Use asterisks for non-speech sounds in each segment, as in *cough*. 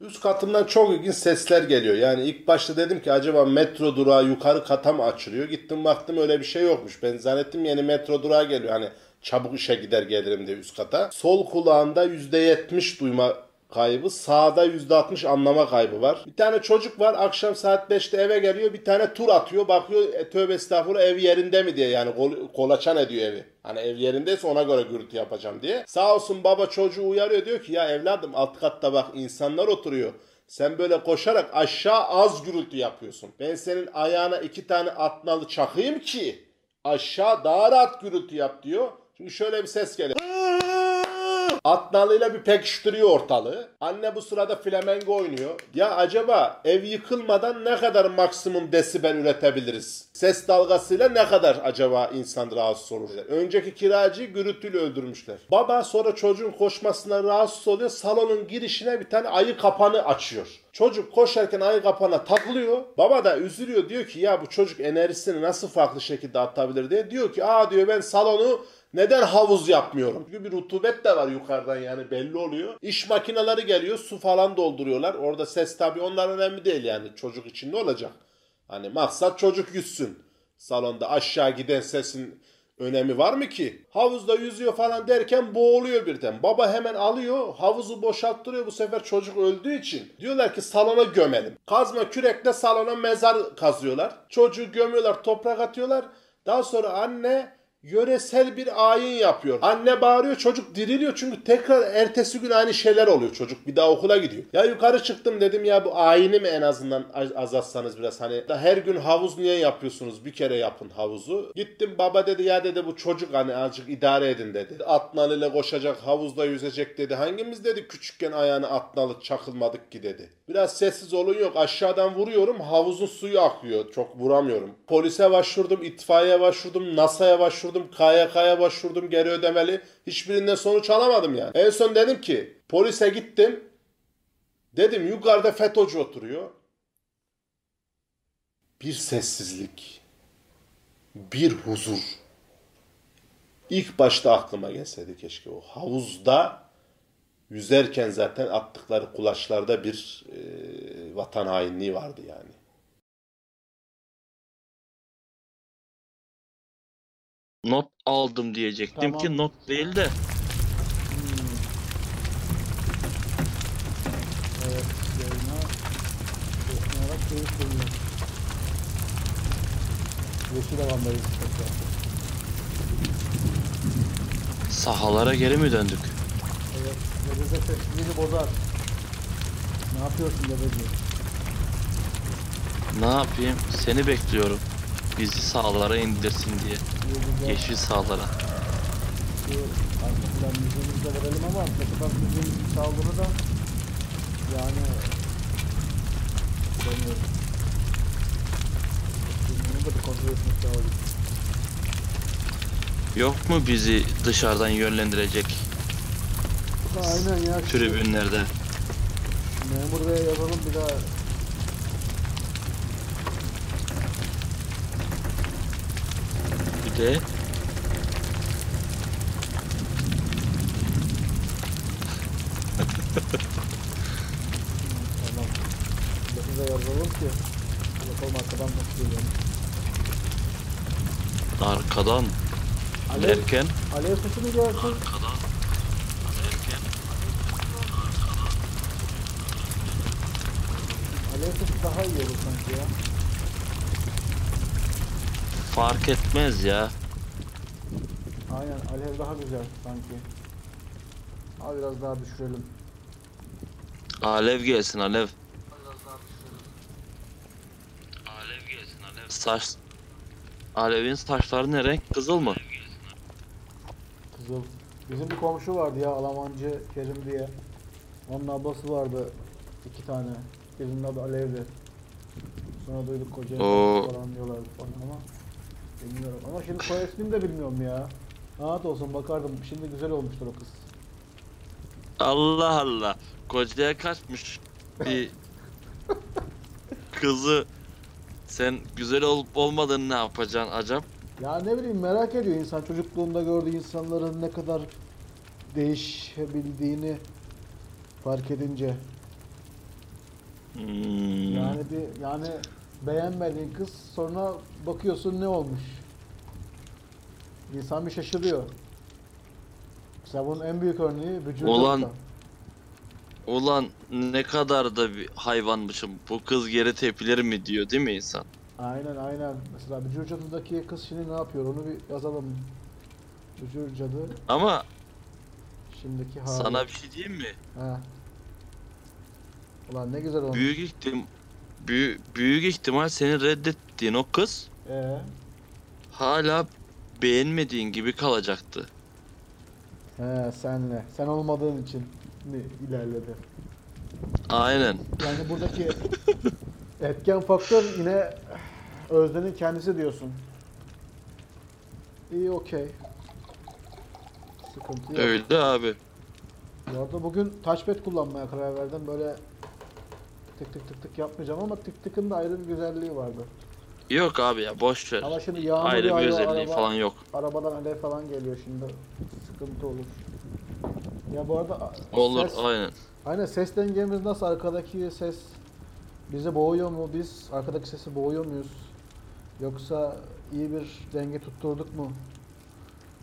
Üst katından çok ilginç sesler geliyor. Yani ilk başta dedim ki acaba metro durağı yukarı kata mı açılıyor? Gittim baktım öyle bir şey yokmuş. Ben zannettim yeni metro durağı geliyor. Hani çabuk işe gider gelirim diye üst kata. Sol kulağında %70 duyma kaybı, sağda %60 anlama kaybı var. Bir tane çocuk var akşam saat 5'te eve geliyor bir tane tur atıyor bakıyor e, tövbe estağfurullah ev yerinde mi diye yani kol, kolaçan ediyor evi. Hani ev yerindeyse ona göre gürültü yapacağım diye. Sağ olsun baba çocuğu uyarıyor diyor ki ya evladım alt katta bak insanlar oturuyor. Sen böyle koşarak aşağı az gürültü yapıyorsun. Ben senin ayağına iki tane atnalı çakayım ki aşağı daha rahat gürültü yap diyor. Çünkü şöyle bir ses geliyor. Atnalıyla bir pekiştiriyor ortalığı. Anne bu sırada flamengo oynuyor. Ya acaba ev yıkılmadan ne kadar maksimum desibel üretebiliriz? Ses dalgasıyla ne kadar acaba insan rahatsız olur? Önceki kiracıyı gürültüyle öldürmüşler. Baba sonra çocuğun koşmasına rahatsız oluyor. Salonun girişine bir tane ayı kapanı açıyor. Çocuk koşarken ayı kapana takılıyor. Baba da üzülüyor diyor ki ya bu çocuk enerjisini nasıl farklı şekilde atabilir diye. Diyor ki aa diyor ben salonu neden havuz yapmıyorum? Çünkü bir rutubet de var yukarıdan yani belli oluyor. İş makineleri geliyor su falan dolduruyorlar. Orada ses tabii onlar önemli değil yani çocuk için ne olacak? Hani maksat çocuk yüzsün. Salonda aşağı giden sesin önemi var mı ki? Havuzda yüzüyor falan derken boğuluyor birden. Baba hemen alıyor havuzu boşalttırıyor bu sefer çocuk öldüğü için. Diyorlar ki salona gömelim. Kazma kürekle salona mezar kazıyorlar. Çocuğu gömüyorlar toprak atıyorlar. Daha sonra anne yöresel bir ayin yapıyor. Anne bağırıyor çocuk diriliyor çünkü tekrar ertesi gün aynı şeyler oluyor. Çocuk bir daha okula gidiyor. Ya yukarı çıktım dedim ya bu ayini mi en azından az- azaltsanız biraz hani da her gün havuz niye yapıyorsunuz? Bir kere yapın havuzu. Gittim baba dedi ya dedi bu çocuk hani azıcık idare edin dedi. Atnalıyla koşacak havuzda yüzecek dedi. Hangimiz dedi küçükken ayağını atnalı çakılmadık ki dedi. Biraz sessiz olun yok aşağıdan vuruyorum havuzun suyu akıyor. Çok vuramıyorum. Polise başvurdum, itfaiyeye başvurdum, NASA'ya başvurdum, KYK'ya başvurdum geri ödemeli. Hiçbirinden sonuç alamadım yani. En son dedim ki polise gittim. Dedim yukarıda FETÖ'cü oturuyor. Bir sessizlik. Bir huzur. İlk başta aklıma gelseydi keşke o havuzda yüzerken zaten attıkları kulaçlarda bir e, vatan hainliği vardı yani. Not aldım diyecektim Tamam. ki not değil de. Evet, yayına dokunarak şeyi koyuyor. Yeşil alandayız tekrar. Sahalara geri mi döndük? Evet, Gebeze sessizliğini bozar. Ne yapıyorsun Gebeze? Ne yapayım? Seni bekliyorum. Bizi sahalara indirsin diye. Yeşil sahalara. şu arka plan müziğimizi de verelim ama ne kadar müziğimizin çaldığını da yani bilemiyorum. Bunu da bir kontrol etmek lazım. Yok mu bizi dışarıdan yönlendirecek Aynen ya. şu tribünlerde? Memur Bey'e yazalım bir daha. Bir de Tamam. Bize yazalım ki. Bakalım arkadan nasıl geliyor. arkadan Alev, derken alev sesi mi gelsin? arkadan derken Alev sesi daha iyi olur sanki ya. Fark etmez ya. Aynen alev daha güzel sanki. Al biraz daha düşürelim. Alev gelsin alev. Alev gelsin alev. Saç Alev'in saçları ne renk? Kızıl mı? Kızıl. Bizim bir komşu vardı ya Alamancı Kerim diye. Onun ablası vardı. iki tane. Birinin adı Alev'di. Sonra duyduk koca Oo. falan diyorlardı falan ama bilmiyorum. Ama şimdi soy ismini de bilmiyorum ya. Rahat olsun bakardım. Şimdi güzel olmuştur o kız. Allah Allah. Kocaya kaçmış bir *laughs* kızı sen güzel olup olmadığını ne yapacaksın acaba? Ya ne bileyim merak ediyor insan çocukluğunda gördüğü insanların ne kadar değişebildiğini fark edince. Hmm. Yani bir yani beğenmediğin kız sonra bakıyorsun ne olmuş. İnsan bir şaşırıyor. Mesela bunun en büyük örneği Bücür Olan- Çocuk'ta. Ulan ne kadar da bir hayvanmışım. Bu kız geri tepilir mi diyor değil mi insan? Aynen aynen. Mesela Bücür Cadı'daki kız şimdi ne yapıyor onu bir yazalım. Bücür Cadı Ama şimdiki hali. sana bir şey diyeyim mi? He. Ulan ne güzel olmuş. Büyük ihtim büyük, büyük ihtimal seni reddettiğin o kız Ee, hala beğenmediğin gibi kalacaktı. he senle. Sen olmadığın için mi ilerledi? Aynen. Yani buradaki *laughs* etken faktör yine Özden'in kendisi diyorsun. İyi okey. Sıkıntı yok. Öyle abi. Bu arada bugün touchpad kullanmaya karar verdim. Böyle tık tık tık tık yapmayacağım ama tık tıkın da ayrı bir güzelliği vardı. Yok abi ya boş ver. Ama şimdi yağmur Ayrı bir yağıyor, özelliği araba- falan yok. Arabadan alev falan geliyor şimdi. Sıkıntı olur. Ya bu arada Olur ses, aynen. aynen ses dengemiz nasıl? Arkadaki ses bizi boğuyor mu? Biz arkadaki sesi boğuyor muyuz? Yoksa iyi bir denge tutturduk mu?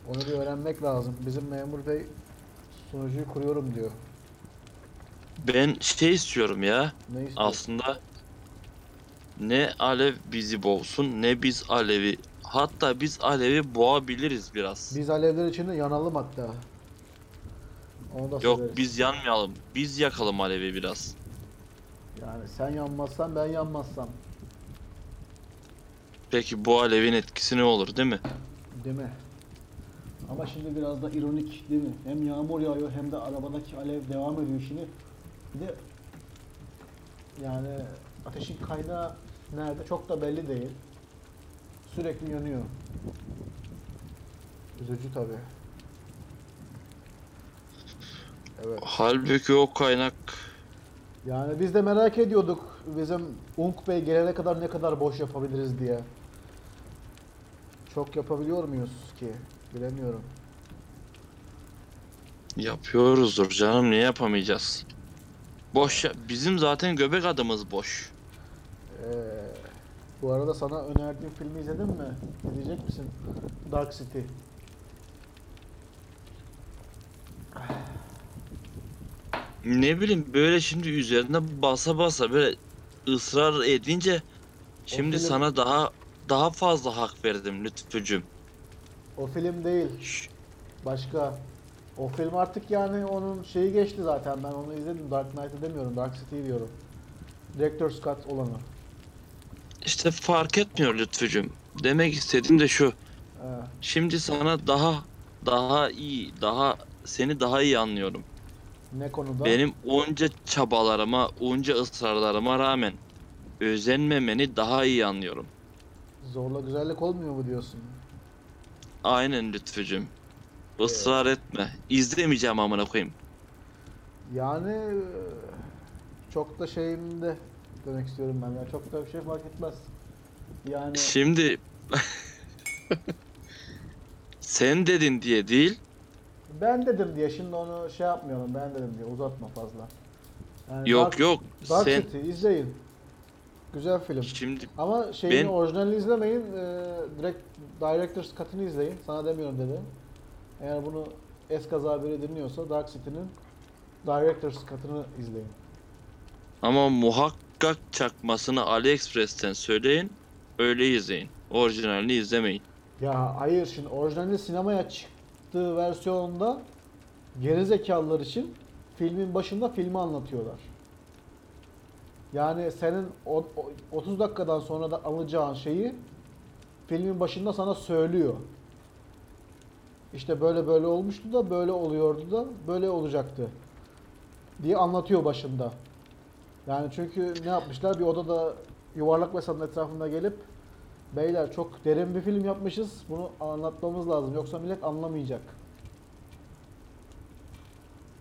Onu bir öğrenmek lazım. Bizim memur bey sunucuyu kuruyorum diyor. Ben şey istiyorum ya. Ne istiyor? Aslında ne Alev bizi boğsun ne biz Alev'i hatta biz Alev'i boğabiliriz biraz. Biz alevler içinde yanalım hatta. Onu da Yok söyleriz. biz yanmayalım. Biz yakalım Alev'i biraz. Yani sen yanmazsan ben yanmazsam. Peki bu Alev'in etkisi ne olur değil mi? Değil mi? Ama şimdi biraz da ironik değil mi? Hem yağmur yağıyor hem de arabadaki alev devam ediyor şimdi. Bir de yani ateşin kaynağı nerede çok da belli değil. Sürekli yanıyor. Üzücü tabi. Evet. Halbuki o kaynak Yani biz de merak ediyorduk bizim Unk Bey gelene kadar ne kadar boş yapabiliriz diye. Çok yapabiliyor muyuz ki? Bilemiyorum. yapıyoruzdur canım niye yapamayacağız? Boş ya- bizim zaten göbek adımız boş. Ee, bu arada sana önerdiğim filmi izledin mi? İzleyecek misin? Dark City. Ne bileyim böyle şimdi üzerine basa basa böyle ısrar edince şimdi film- sana daha daha fazla hak verdim lütfücüm. O film değil. Şş, Başka. O film artık yani onun şeyi geçti zaten. Ben onu izledim. Dark Knight'ı demiyorum. Dark City diyorum. Director Scott olanı. İşte fark etmiyor lütfücüm. Demek istediğim de şu. Ee, Şimdi sana daha daha iyi, daha seni daha iyi anlıyorum. ne konuda? Benim onca çabalarıma, onca ısrarlarıma rağmen özenmemeni daha iyi anlıyorum. Zorla güzellik olmuyor mu diyorsun? Aynen lütfücüm. Israr etme. İzlemeyeceğim amına koyayım. Yani e, çok da şeyimde demek istiyorum ben. ya çok da bir şey fark etmez. Yani Şimdi *laughs* sen dedin diye değil. ben dedim diye şimdi onu şey yapmıyorum. Ben dedim diye uzatma fazla. Yani Yok Dark- yok. Dark Sen City izleyin. Güzel film. şimdi Ama şeyini Ben- orijinalini izlemeyin. E, direkt Director's Cut'ını izleyin. Sana demiyorum dedi. Eğer bunu eskaza biri dinliyorsa Dark City'nin Director's Cut'ını izleyin. ama muhakkak çakmasını AliExpress'ten söyleyin. Öyle izleyin. Orijinalini izlemeyin. Ya hayır şimdi orijinalde sinemaya çıktığı versiyonunda gerizekalılar için filmin başında filmi anlatıyorlar. Yani senin o, o- 30 dakikadan sonra da alacağın şeyi filmin başında sana söylüyor. İşte böyle böyle olmuştu da böyle oluyordu da böyle olacaktı diye anlatıyor başında. Yani çünkü ne yapmışlar? Bir odada yuvarlak masanın etrafında gelip Beyler çok derin bir film yapmışız. Bunu anlatmamız lazım. Yoksa millet anlamayacak.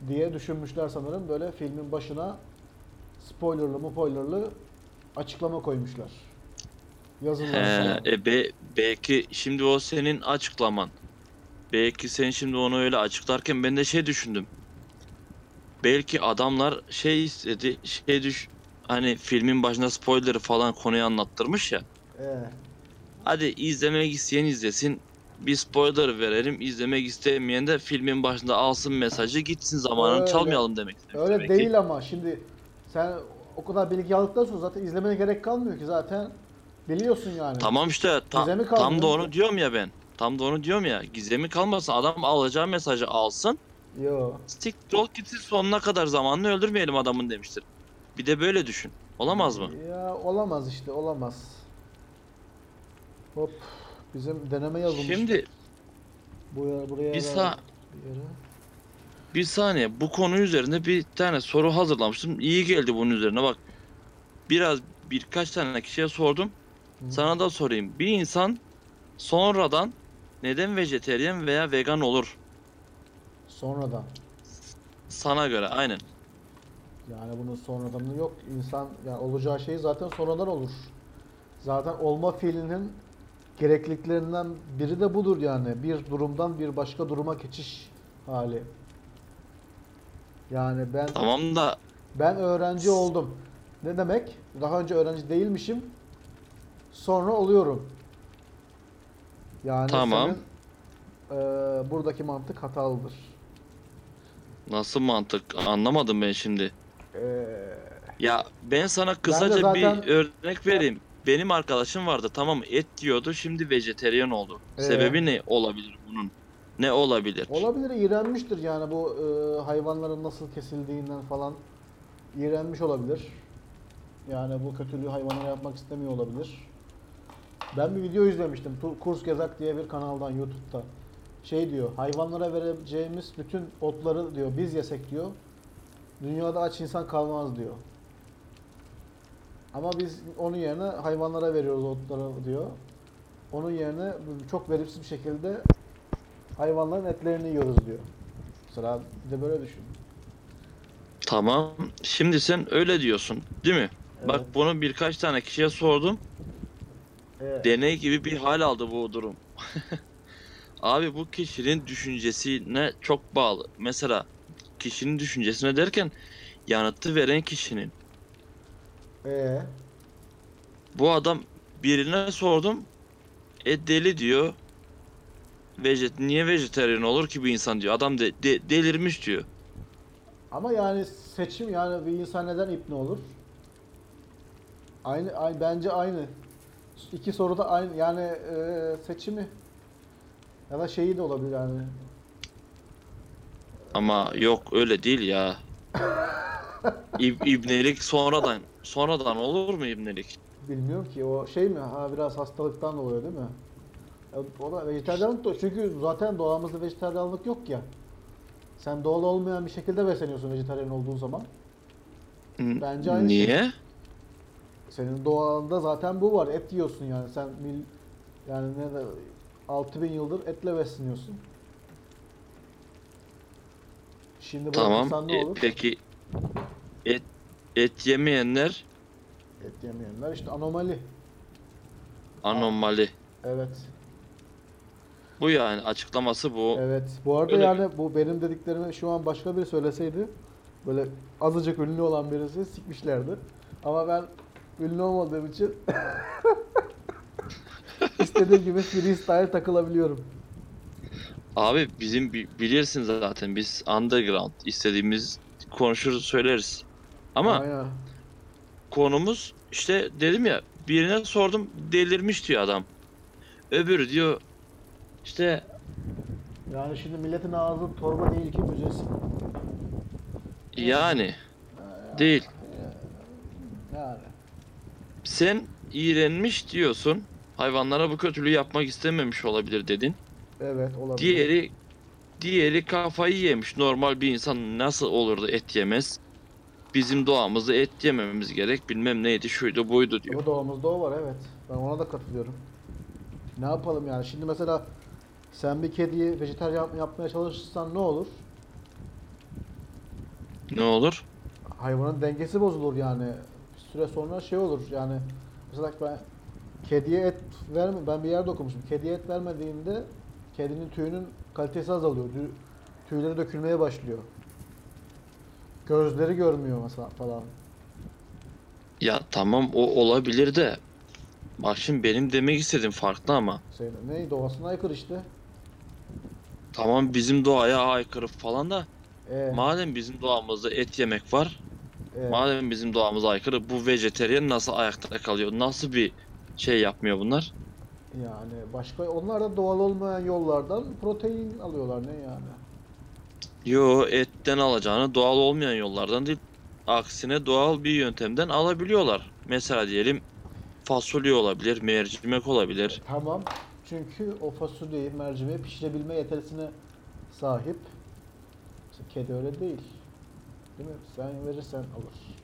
Diye düşünmüşler sanırım. Böyle filmin başına spoilerlı spoilerlı açıklama koymuşlar. Yazılar. He, e be, belki şimdi o senin açıklaman. Belki sen şimdi onu öyle açıklarken ben de şey düşündüm. Belki adamlar şey istedi, şey düş hani filmin başında spoiler'ı falan konuyu anlattırmış ya. Ee, Hadi izlemek isteyen izlesin. Bir spoiler verelim. İzlemek istemeyen de filmin başında alsın mesajı gitsin zamanını Öyle. çalmayalım demek. öyle demek ki. değil ama şimdi sen o kadar bilgi aldıktan sonra zaten izlemene gerek kalmıyor ki zaten biliyorsun yani. Tamam işte ta- tam da onu diyorum ya ben. Tam da onu diyorum ya. Gizemi kalmasın. Adam alacağı mesajı alsın. Yo. Siktir ol gitsin sonuna kadar zamanını öldürmeyelim adamın demiştir. Bir de böyle düşün. Olamaz mı? Ya olamaz işte olamaz. Hop bizim deneme yazılmış. Şimdi buraya, buraya bir sa- bir yere. bir saniye bu konu üzerinde bir tane soru hazırlamıştım. İyi geldi bunun üzerine bak. Biraz birkaç tane kişiye sordum. Hı. Sana da sorayım. Bir insan sonradan neden vejeteryan veya vegan olur? Sonradan. Sana göre aynen. Yani bunun sonradan yok. İnsan yani olacağı şey zaten sonradan olur. Zaten olma fiilinin gerekliliklerinden biri de budur yani. Bir durumdan bir başka duruma geçiş hali. Yani ben Tamam da ben öğrenci oldum. Ne demek? Daha önce öğrenci değilmişim. Sonra oluyorum. Yani Tamam. senin eee, buradaki mantık hatalıdır. Nasıl mantık anlamadım ben şimdi. Eee Ya ben sana kısaca zaten- bir örnek vereyim. Benim arkadaşım vardı tamam mı? et diyordu şimdi vejeteryan oldu. Ee? Sebebi ne olabilir bunun? Ne olabilir? Olabilir, iğrenmiştir yani bu e, hayvanların nasıl kesildiğinden falan iğrenmiş olabilir. Yani bu kötülüğü hayvanlara yapmak istemiyor olabilir. Ben bir video izlemiştim. Kurs Gezak diye bir kanaldan YouTube'da. Şey diyor, hayvanlara vereceğimiz bütün otları diyor biz yesek diyor. Dünyada aç insan kalmaz diyor. Ama biz onun yerine hayvanlara veriyoruz otları diyor. Onun yerine çok verimsiz bir şekilde hayvanların etlerini yiyoruz diyor. Sıra de böyle düşün. Tamam. Şimdi sen öyle diyorsun, değil mi? Bak Evet. bunu birkaç tane kişiye sordum. Evet. Deney gibi bir hal aldı bu durum. *laughs* Abi bu kişinin düşüncesine çok bağlı. Mesela kişinin düşüncesine derken yanıtı veren kişinin. Ee, Bu adam birine sordum. E deli diyor. Vejet niye vejetaryen olur ki bir insan diyor. Adam de, de- delirmiş diyor. ama yani seçim yani bir insan neden ipne olur? Aynı, aynı bence aynı. İki soruda aynı yani e, seçimi ya da şeyi de olabilir yani. Ama yok öyle değil ya. İb- ibnelik sonradan sonradan olur mu ibnelik? Bilmiyorum ki o şey mi? Ha biraz hastalıktan dolayı değil mi? Ya, o da vejetaryenlik de çünkü zaten doğamızda vejetaryenlik yok ya. Sen doğal olmayan bir şekilde besleniyorsun vejetaryen olduğun zaman. N- Bence aynı şey. Niye? Senin doğanda zaten bu var. Et yiyorsun yani. Sen mil, yani ne de 6000 yıldır etle besleniyorsun. Şimdi bu Tamam. ne E, olur? peki et et yemeyenler Et yemeyenler işte anomali. anomali. Evet. Bu yani açıklaması bu. Evet. Bu arada Öyle- yani bu benim dediklerimi şu an başka biri söyleseydi böyle azıcık ünlü olan birisi sikmişlerdi. Ama ben ünlü olmadığım için *laughs* istediğim gibi freestyle takılabiliyorum. Abi bizim bi- bilirsin zaten biz underground istediğimiz konuşur söyleriz. Ama Aynen. konumuz işte dedim ya birine sordum delirmiş diyor adam. Öbürü diyor işte Yani şimdi milletin ağzı torba değil ki müzesi. yani değil. Yani. Sen iğrenmiş diyorsun. Hayvanlara bu kötülüğü yapmak istememiş olabilir dedin. Evet olabilir. Diğeri diğeri kafayı yemiş. Normal bir insan nasıl olurdu et yemez? Bizim doğamızda et yemememiz gerek. Bilmem neydi şuydu buydu diyor. Ama doğamızda o var evet. Ben ona da katılıyorum. Ne yapalım yani? Şimdi mesela sen bir kediyi vejetaryen yapmaya çalışırsan ne olur? Ne olur? Hayvanın dengesi bozulur yani. Bir süre sonra şey olur yani. Mesela ben kediye et verme ben bir yerde okumuştum. Kediye et vermediğinde kedinin tüyünün kalitesi azalıyor. Tüy- Tüyleri dökülmeye başlıyor. Gözleri görmüyor mesela falan. Ya tamam o olabilir de. Bak şimdi benim demek istediğim farklı ama. Senin, ne doğasına aykırı işte. Tamam bizim doğaya aykırı falan da. E, Madem bizim doğamızda et yemek var. e, Madem bizim doğamıza aykırı bu vejeteryan nasıl ayakta kalıyor? Nasıl bir şey yapmıyor bunlar? yani başka onlar da doğal olmayan yollardan protein alıyorlar ne yani? Yo etten alacağını doğal olmayan yollardan değil. Aksine doğal bir yöntemden alabiliyorlar. Mesela diyelim fasulye olabilir, mercimek olabilir. Tamam. Çünkü o fasulyeyi, mercimeği pişirebilme yeterisine sahip. İşte kedi öyle değil. Değil mi? Sen verirsen alır.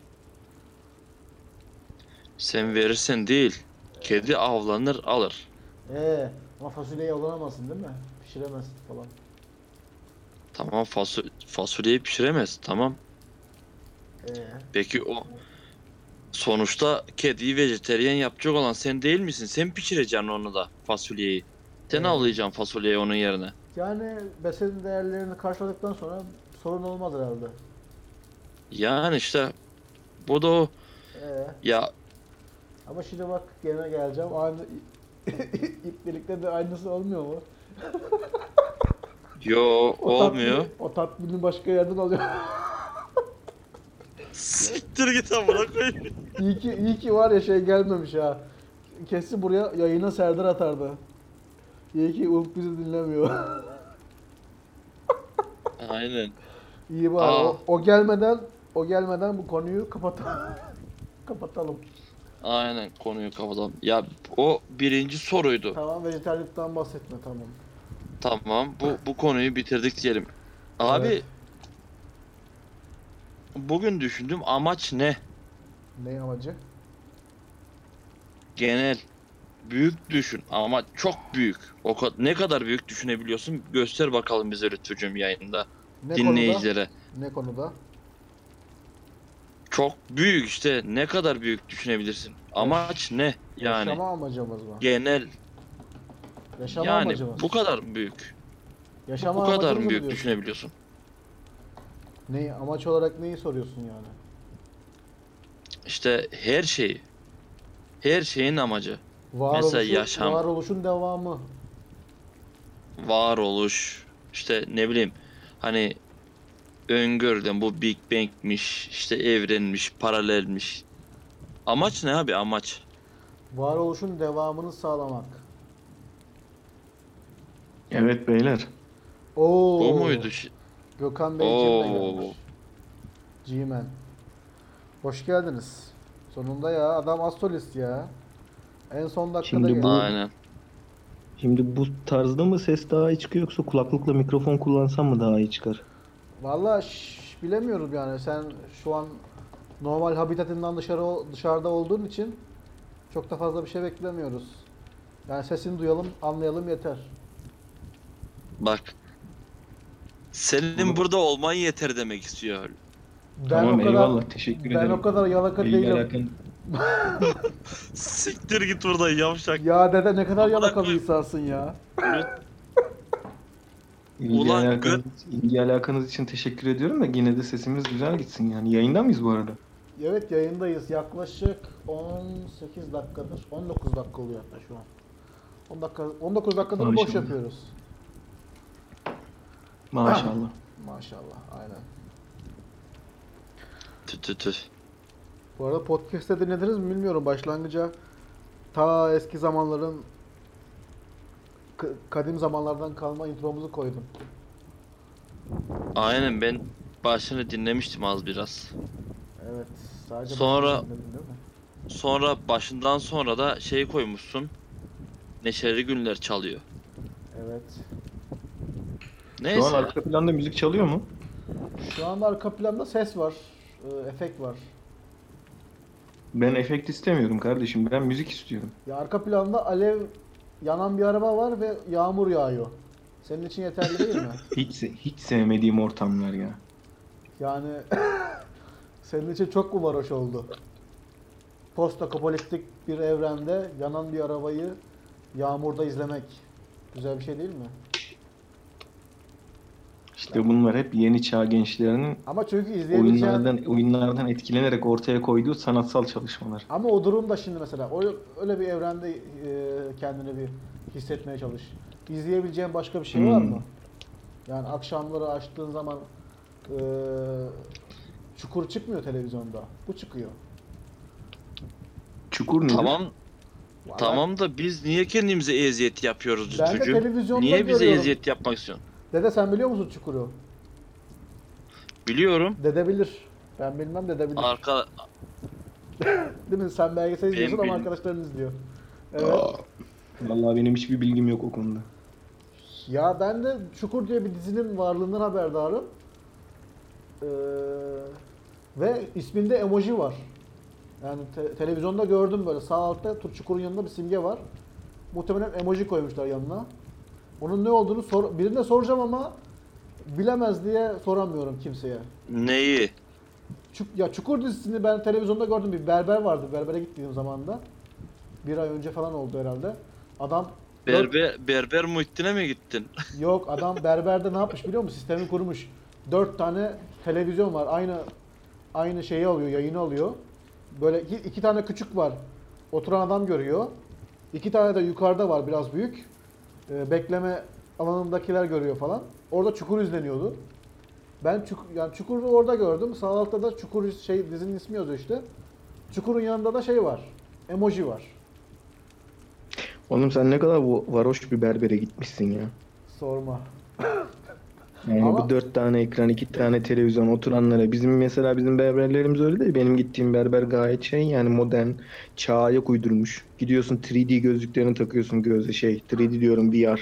Sen verirsen değil, kedi avlanır alır. Ee, ama fasulyeyi avlanamazsın değil mi? Pişiremezsin falan. Tamam fasul fasulyeyi pişiremez. Tamam. Ee, Peki o sonuçta kediyi vejeteryan yapacak olan sen değil misin? Sen pişireceksin onu da fasulyeyi. Sen Evet. avlayacaksın fasulyeyi onun yerine. yani besin değerlerini karşıladıktan sonra sorun olmaz herhalde. Yani işte bu da o Ee, ya ama şimdi bak gene geleceğim. Aynı *laughs* iplikte de aynısı olmuyor mu? yo O olmuyor. Tatmini, o tatmini başka yerden alıyor. Siktir git amına koyayım. iyi ki iyi ki var ya şey gelmemiş ha. Kesin buraya yayına Serdar atardı. İyi ki Ulk bizi dinlemiyor. *laughs* Aynen. İyi bari. Aa. O, o gelmeden o gelmeden bu konuyu *laughs* kapatalım. kapatalım. Aynen konuyu kapatalım. Ya o birinci soruydu. Tamam vejetaryenlikten bahsetme tamam. Tamam bu bu konuyu bitirdik diyelim. Abi Evet. bugün düşündüm amaç ne? Ne amacı? Genel. Büyük düşün ama çok büyük. O kadar ne kadar büyük düşünebiliyorsun? Göster bakalım bize Lütfücüğüm yayında. Ne dinleyicilere. konuda? Ne konuda? Çok büyük işte. Ne kadar büyük düşünebilirsin? Amaç ne? Yani Yaşama amacımız mı? genel. Yaşama yani amacımız. bu kadar büyük. Yaşama Bu kadar mı büyük diyorsun? düşünebiliyorsun. Neyi, amaç olarak neyi soruyorsun yani? İşte her şeyi. Her şeyin amacı. Varoluşun, yaşam. Varoluşun devamı. varoluş işte ne bileyim hani öngörülen bu Big Bang'miş işte evrenmiş paralelmiş amaç ne abi amaç Varoluşun devamını sağlamak. Evet beyler. Oo. o muydu Gökhan Bey Oo. G-Man. Hoş geldiniz. Sonunda ya adam astrolist ya. En son dakikada Şimdi geldi. bu- aynen Şimdi bu tarzda mı ses daha iyi çıkıyor yoksa kulaklıkla mikrofon kullansam mı daha iyi çıkar? Vallahi şş, bilemiyorum yani. Sen şu an normal habitatından dışarı dışarıda olduğun için çok da fazla bir şey beklemiyoruz. Yani sesini duyalım, anlayalım yeter. bak senin burada olman yeter demek istiyor Ben tamam o kadar eyvallah teşekkür ben ederim. o kadar yalaka İlgi değilim. alakan- *laughs* siktir git buradan yavşak Ya dede ne kadar yalaka bir insansın ya. İlgi, Ulan alakanız, ilgi alakanız için teşekkür ediyorum da yine de sesimiz güzel gitsin yani. Yayında mıyız bu arada? Evet yayındayız. Yaklaşık 18 dakikadır. 19 dakika oluyor hatta şu an. 10 dakika 19 dakikadır boş Maşallah. yapıyoruz. *clears throat* Maşallah. *clears throat* Maşallah. Aynen. tü tü tü Bu arada podcast'te dinlediniz mi bilmiyorum. Başlangıca ta eski zamanların kadim zamanlardan kalma intromuzu koydum. aynen ben başını dinlemiştim az biraz Evet. Sadece Sonra- başını dinledin değil mi? sonra başından sonra da şey koymuşsun Neşeli Günler çalıyor Evet. Şu neyse an arka planda müzik çalıyor mu? Şu anda arka planda ses var. e, Efekt var. Ben efekt istemiyorum kardeşim. Ben müzik istiyorum. Ya arka planda alev yanan bir araba var ve yağmur yağıyor. Senin için yeterli değil mi? *laughs* Hiç hiç sevmediğim ortamlar ya. Yani *laughs* senin için çok mu varoş oldu? Post apokaliptik bir evrende yanan bir arabayı yağmurda izlemek güzel bir şey değil mi? İşte bunlar hep yeni çağ gençlerinin Ama çünkü izleyebileceğin... oyunlardan oyunlardan etkilenerek ortaya koyduğu sanatsal çalışmalar. Ama o durumda şimdi mesela o öyle bir evrende e, kendini bir hissetmeye çalış. İzleyebileceğin başka bir şey var Hmm. mı? Yani akşamları açtığın zaman e, çukur çıkmıyor televizyonda. Bu çıkıyor. Çukur nedir? Tamam Vallahi tamam da biz niye kendimize eziyet yapıyoruz Ben Niye bize görüyorum. eziyet yapmak istiyorsun? Dede sen biliyor musun çukuru? Biliyorum. Dede bilir. Ben bilmem dede bilir. Arka *laughs* Değil mi? Sen belgesel izliyorsun ama bil- arkadaşların izliyor. Evet. Vallahi benim hiçbir bilgim yok o konuda. Ya ben de Çukur diye bir dizinin varlığından haberdarım. Ee, ve isminde emoji var. Yani te- televizyonda gördüm böyle sağ altta Tur- Çukur'un yanında bir simge var. Muhtemelen emoji koymuşlar yanına. Onun ne olduğunu sor birine soracağım ama bilemez diye soramıyorum kimseye. neyi? Çuk ya Çukur dizisini ben televizyonda gördüm. Bir berber vardı. Berbere gittiğim zamanda. Bir ay önce falan oldu herhalde. Adam Berber, Berber Muhittin'e mi gittin? *laughs* Yok adam berberde ne yapmış biliyor musun? Sistemi kurmuş. Dört tane televizyon var. Aynı aynı şeyi alıyor, yayını alıyor. Böyle iki, iki tane küçük var. Oturan adam görüyor. İki tane de yukarıda var biraz büyük. Ee, bekleme alanındakiler görüyor falan. Orada Çukur izleniyordu. Ben çuk, yani Çukur'u orada gördüm. Sağ altta da Çukur şey dizinin ismi yazıyor işte. Çukur'un yanında da şey var. Emoji var. Oğlum sen ne kadar bu varoş bir berbere gitmişsin ya. Sorma. *laughs* Yani Ama- bu dört tane ekran, iki tane televizyon oturanlara. Bizim mesela bizim berberlerimiz öyle değil. Benim gittiğim berber gayet şey yani modern, çağa ayak uydurmuş. Gidiyorsun 3D gözlüklerini takıyorsun göze şey 3D diyorum VR.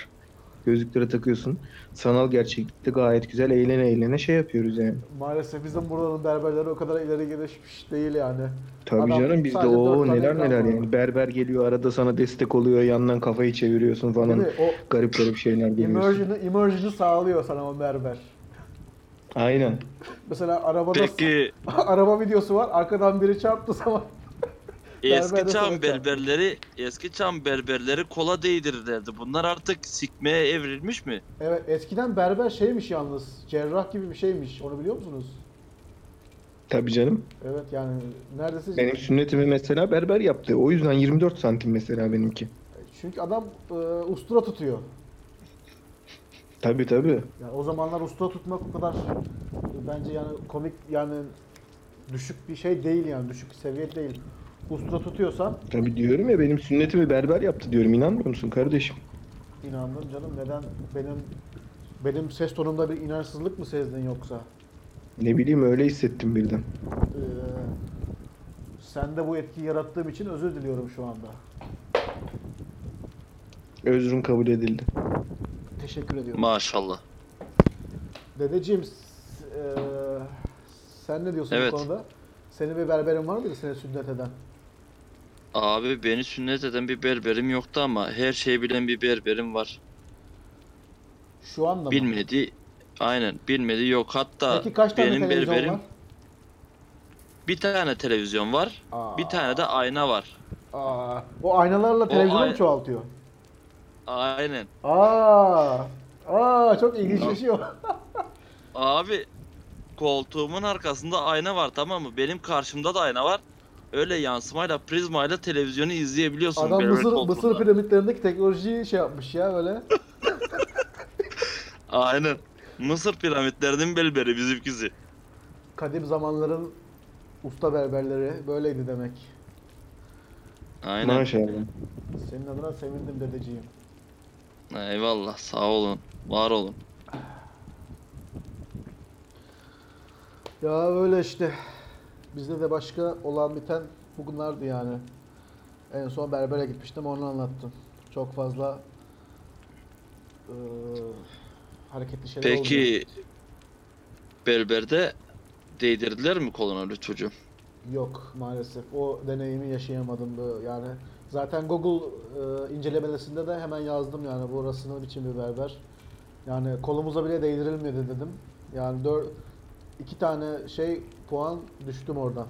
Gözlükleri takıyorsun. Sanal gerçeklikte gayet güzel eğlene eğlene şey yapıyoruz yani. Maalesef bizim buranın berberleri o kadar ileri gelişmiş değil yani. Tabii Adam canım bizde o neler neler var. yani. Berber geliyor arada sana destek oluyor yandan kafayı çeviriyorsun falan. O Garip garip şeyler görüyorsun. immersion'ı, immersion'ı sağlıyor sana o berber. Aynen. Mesela arabada Peki *laughs* araba videosu var. Arkadan biri çarptı *laughs* zaman. Eski Berber de çağ sana berberleri eski çağ berberleri kola değdirirlerdi. Bunlar artık sikmeye evrilmiş mi? Evet eskiden berber şeymiş yalnız. Cerrah gibi bir şeymiş. Onu biliyor musunuz? Tabii canım. Evet yani neredeyse Benim sünnetimi mesela berber yaptı. O yüzden 24 santim mesela benimki. çünkü adam e, ustura tutuyor. Tabii tabii. Yani o zamanlar ustura tutmak o kadar e, bence yani komik yani düşük bir şey değil yani düşük seviye değil. Ustura tutuyorsan Tabii diyorum ya benim sünnetimi berber yaptı diyorum. İnanmıyor musun kardeşim? İnandım canım. Neden benim benim ses tonumda bir inançsızlık mı sezdin yoksa? Ne bileyim öyle hissettim birden. Ee, sende bu etkiyi yarattığım için özür diliyorum şu anda. Özrün kabul edildi. Teşekkür ediyorum. Maşallah. Dedeciğim, s- eee, sen ne diyorsun Evet. bu konuda? Senin bir berberin var mıydı seni sünnet eden? Abi beni sünnet eden bir berberim yoktu ama her şeyi bilen bir berberim var. Şu anda mı? Bilmedi. Aynen bilmedi yok. Hatta Peki kaç tane benim televizyon berberim var? bir tane televizyon var. Aa, Bir tane de ayna var. aa, o aynalarla televizyonu ay- mu çoğaltıyor? Aynen. Aa, aa çok ilginçleşiyor. Abi koltuğumun arkasında ayna var tamam mı? Benim karşımda da ayna var. Öyle yansımayla prizmayla televizyonu izleyebiliyorsun. Adam berber Mısır, koltuğunda. Mısır piramitlerindeki teknolojiyi şey yapmış ya böyle. *laughs* Aynen. Mısır piramitlerinin berberi bizimkisi. Kadim zamanların usta berberleri böyleydi demek. Aynen. Maşallah. Senin adına sevindim dedeciğim. Eyvallah sağ olun. Var olun. Ya öyle işte. Bizde de başka olan biten bugünlerdi yani. En son berbere gitmiştim onu anlattım. Çok fazla eee, hareketli şeyler oldu. Peki berberde değdirdiler mi koluna lütfucuğum? Yok maalesef. O deneyimi yaşayamadım. Bu- Yani zaten Google e, incelemelesinde de hemen yazdım yani burası ne biçim bir berber. Yani kolumuza bile değdirilmedi dedim. Yani dört, iki tane şey puan düştüm oradan.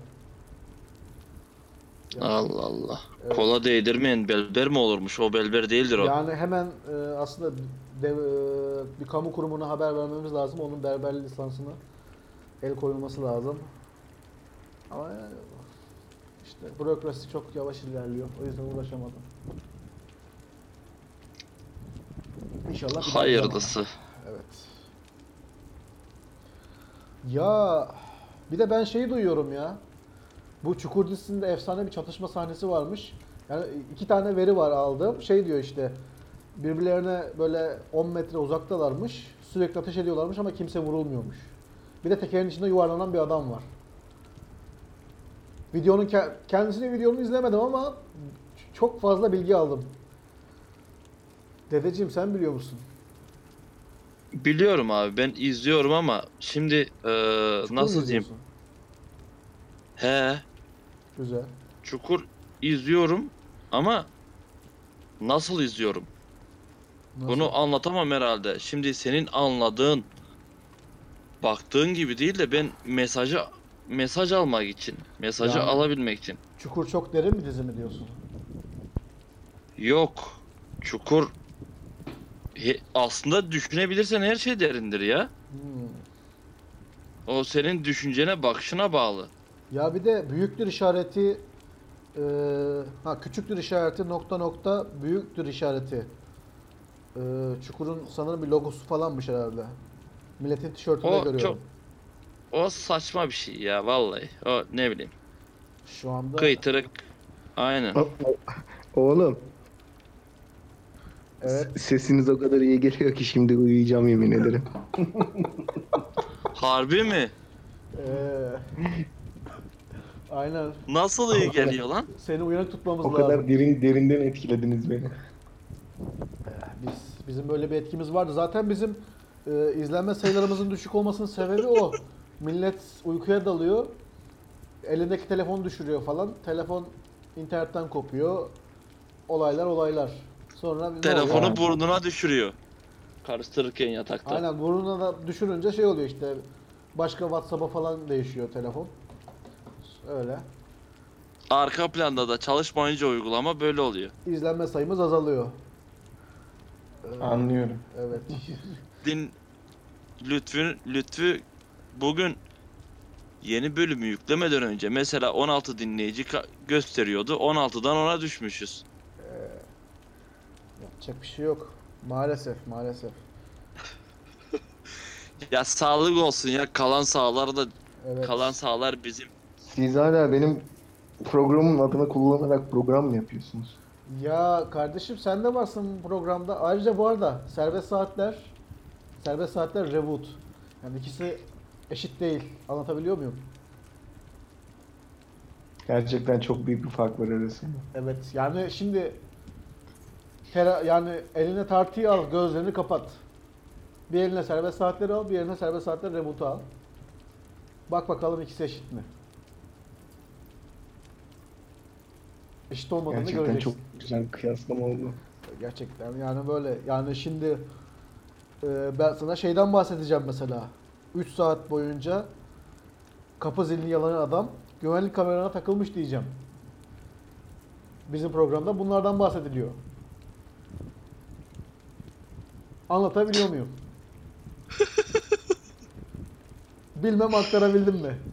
Allah Allah. Evet. Kola değdirmeyen belber mi olurmuş? O belber değildir o. Yani hemen e, aslında dev, e, bir kamu kurumuna haber vermemiz lazım. Onun berberlik lisansına el koyulması lazım. Ama yani işte bürokrasi çok yavaş ilerliyor. O yüzden uğraşamadım. İnşallah. Hayırlısı. Evet. Ya bir de ben şeyi duyuyorum ya. Bu Çukur dizisinde efsane bir çatışma sahnesi varmış. Yani iki tane veri var aldığım. Şey diyor işte birbirlerine böyle 10 metre uzaktalarmış. Sürekli ateş ediyorlarmış ama kimse vurulmuyormuş. Bir de tekerin içinde yuvarlanan bir adam var. Videonun ke- kendisini videonu izlemedim ama çok fazla bilgi aldım. Dedeciğim sen biliyor musun? Biliyorum abi ben izliyorum ama şimdi Çukur nasıl diyeyim? izliyorsun? He, Güzel. Çukur izliyorum ama nasıl izliyorum? Nasıl? Bunu anlatamam herhalde. Şimdi senin anladığın, baktığın gibi değil de ben mesajı mesaj almak için, mesajı Yani- alabilmek için. Çukur çok derin bir dizi mi diyorsun? Yok. Çukur he- aslında düşünebilirsen her şey derindir ya. Hmm. O senin düşüncene, bakışına bağlı. Ya bir de büyüktür işareti e, ha küçüktür işareti nokta nokta büyüktür işareti. E, Çukur'un sanırım bir logosu falanmış herhalde. Milletin tişörtünde O görüyorum. çok- O saçma bir şey ya vallahi. O ne bileyim. Şu anda Kıytırık. Aynen. Oğlum evet. sesiniz o kadar iyi geliyor ki şimdi uyuyacağım yemin ederim. *laughs* Harbi mi? E, aynen. Nasıl iyi geliyor lan? Seni uyanık tutmamız O lazım. kadar derin derinden etkilediniz beni. Biz bizim böyle bir etkimiz vardı. Zaten bizim e, izlenme sayılarımızın düşük olmasının sebebi o. Millet uykuya dalıyor. Elindeki telefonu düşürüyor falan. Telefon internetten kopuyor. Olaylar olaylar. Sonra ne Telefonu oluyor? burnuna düşürüyor. Karıştırırken yatakta. Aynen burnuna da düşürünce şey oluyor işte. Başka WhatsApp'a falan değişiyor telefon. Öyle. Arka planda da çalışmayınca uygulama böyle oluyor. İzlenme sayımız azalıyor. Ee, Anlıyorum. Evet. *laughs* Din Lütfü Lütfü bugün yeni bölümü yüklemeden önce mesela 16 dinleyici gösteriyordu. 16'dan ona düşmüşüz. Yapacak bir şey yok. Maalesef, maalesef. *laughs* Ya sağlık olsun ya kalan sağlar da Evet. kalan sağlar bizim. Siz hala benim programın adını kullanarak program mı yapıyorsunuz? Ya kardeşim sen de varsın bu programda. Ayrıca bu arada serbest saatler, serbest saatler reboot. Yani ikisi eşit değil. Anlatabiliyor muyum? Gerçekten çok büyük bir fark var arasında. Evet. Yani şimdi tera, yani eline tartıyı al, gözlerini kapat. Bir eline serbest saatleri al, bir eline serbest saatler reboot'u al. Bak bakalım ikisi eşit mi? Eşit olmadığını Gerçekten göreceksin. çok güzel bir kıyaslama oldu. Gerçekten yani böyle yani şimdi e, ben sana şeyden bahsedeceğim mesela 3 saat boyunca kapı zilini yalayan adam güvenlik kamerana takılmış diyeceğim. Bizim programda bunlardan bahsediliyor. Anlatabiliyor muyum? Bilmem aktarabildim mi?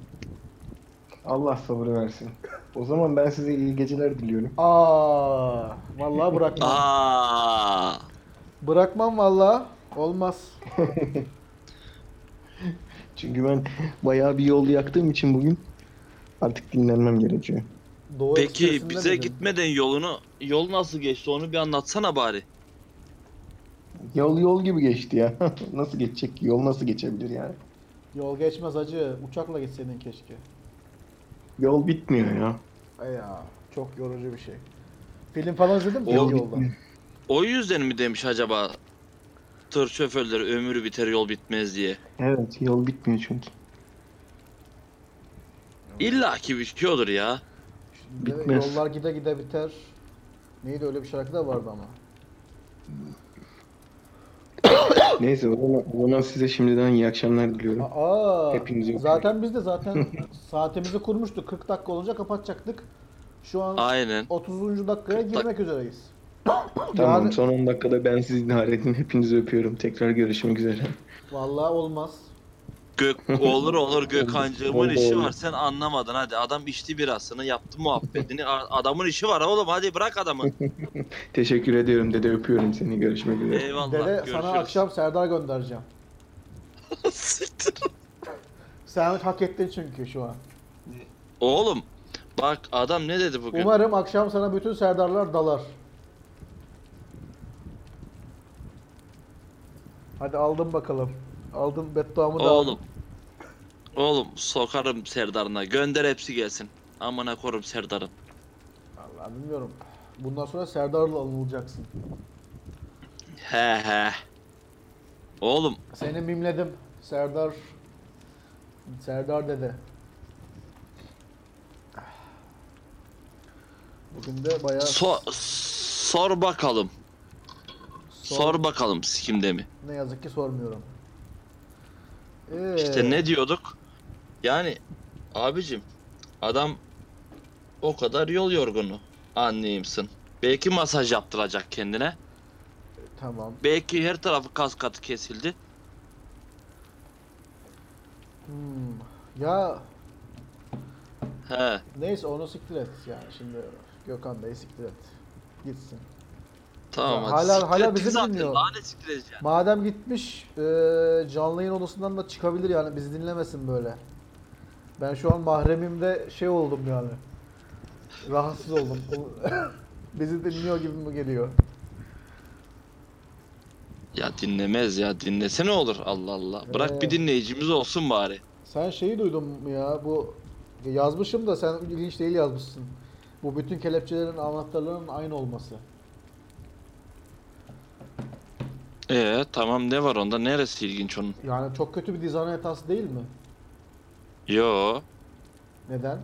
Allah sabır versin. O zaman ben size iyi geceler diliyorum. Aa, vallahi bırakmam. Aa! Bırakmam vallahi. Olmaz. *laughs* Çünkü ben bayağı bir yol yaktığım için bugün artık dinlenmem gerekiyor. Doğu Peki Ekspresi'nde bize miydin? gitmeden yolunu yol nasıl geçti onu bir anlatsana bari. Yol yol gibi geçti ya. *laughs* nasıl geçecek ki? Yol nasıl geçebilir yani? Yol geçmez acı. Uçakla gitseydin keşke. Yol bitmiyor ya. Ay ya çok yorucu bir şey. Film falan izledin mi Yol yolda? bitmiyor. O yüzden mi demiş acaba tır şoförleri ömrü biter yol bitmez diye. Evet yol bitmiyor çünkü. İlla ki bir şey olur ya. Şimdi Bitmez. Yollar gide gide biter. Neydi öyle bir şarkı da vardı ama. Neyse o zaman, o zaman size şimdiden iyi akşamlar diliyorum. Aa, Hepiniz yok. zaten biz de zaten *laughs* saatimizi kurmuştuk. 40 dakika olunca kapatacaktık. Şu an Aynen. 30. dakikaya girmek üzereyiz. Tamam Yani- son 10 dakikada ben sizi idare edin. Hepinizi öpüyorum. Tekrar görüşmek üzere. Vallahi olmaz. Gök *laughs* olur olur Gökhancığımın işi var sen anlamadın hadi adam içti birasını yaptı muhabbetini A- adamın işi var oğlum hadi bırak adamı *laughs* Teşekkür ediyorum dede öpüyorum seni. Görüşmek üzere. eyvallah Dede görüşürüz. sana akşam Serdar göndereceğim. *laughs* Siktir. Sen hak ettin çünkü şu an. oğlum bak adam ne dedi bugün Umarım akşam sana bütün Serdarlar dalar. Hadi aldım bakalım. Aldım bedduamı da aldım. oğlum oğlum sokarım Serdar'ına gönder hepsi gelsin amına korum Serdar'ın Vallahi bilmiyorum. Bundan sonra Serdar'la anılacaksın. he he oğlum Seni mimledim. Serdar Serdar dede. Bugün de bayağı so sor bakalım sor- sor bakalım sikimde mi Ne yazık ki sormuyorum. Ee, İşte ne diyorduk? Yani abicim adam o kadar yol yorgunu anlayımsın. Belki masaj yaptıracak kendine. Tamam. Belki her tarafı kas katı kesildi. Hmm. Ya He. neyse onu siktir et yani şimdi Gökhan Bey siktir et. Gitsin. Tamam hadi. hala- hala bizi zaten. dinliyor. Daha ne? Madem gitmiş e, canlı yayın odasından da çıkabilir yani bizi dinlemesin böyle. Ben şu an mahremimde şey oldum yani. Rahatsız oldum. *laughs* *laughs* bizi dinliyor gibi mi geliyor? Ya dinlemez ya dinlese ne olur Allah Allah. Bırak Ee. bir dinleyicimiz olsun bari. Sen şeyi duydun mu ya bu yazmışım da sen ilginç değil yazmışsın. Bu bütün kelepçelerin anahtarlarının aynı olması. Ee tamam ne var onda? Neresi ilginç onun? Yani çok kötü bir dizayn hatası değil mi? Yo. Neden?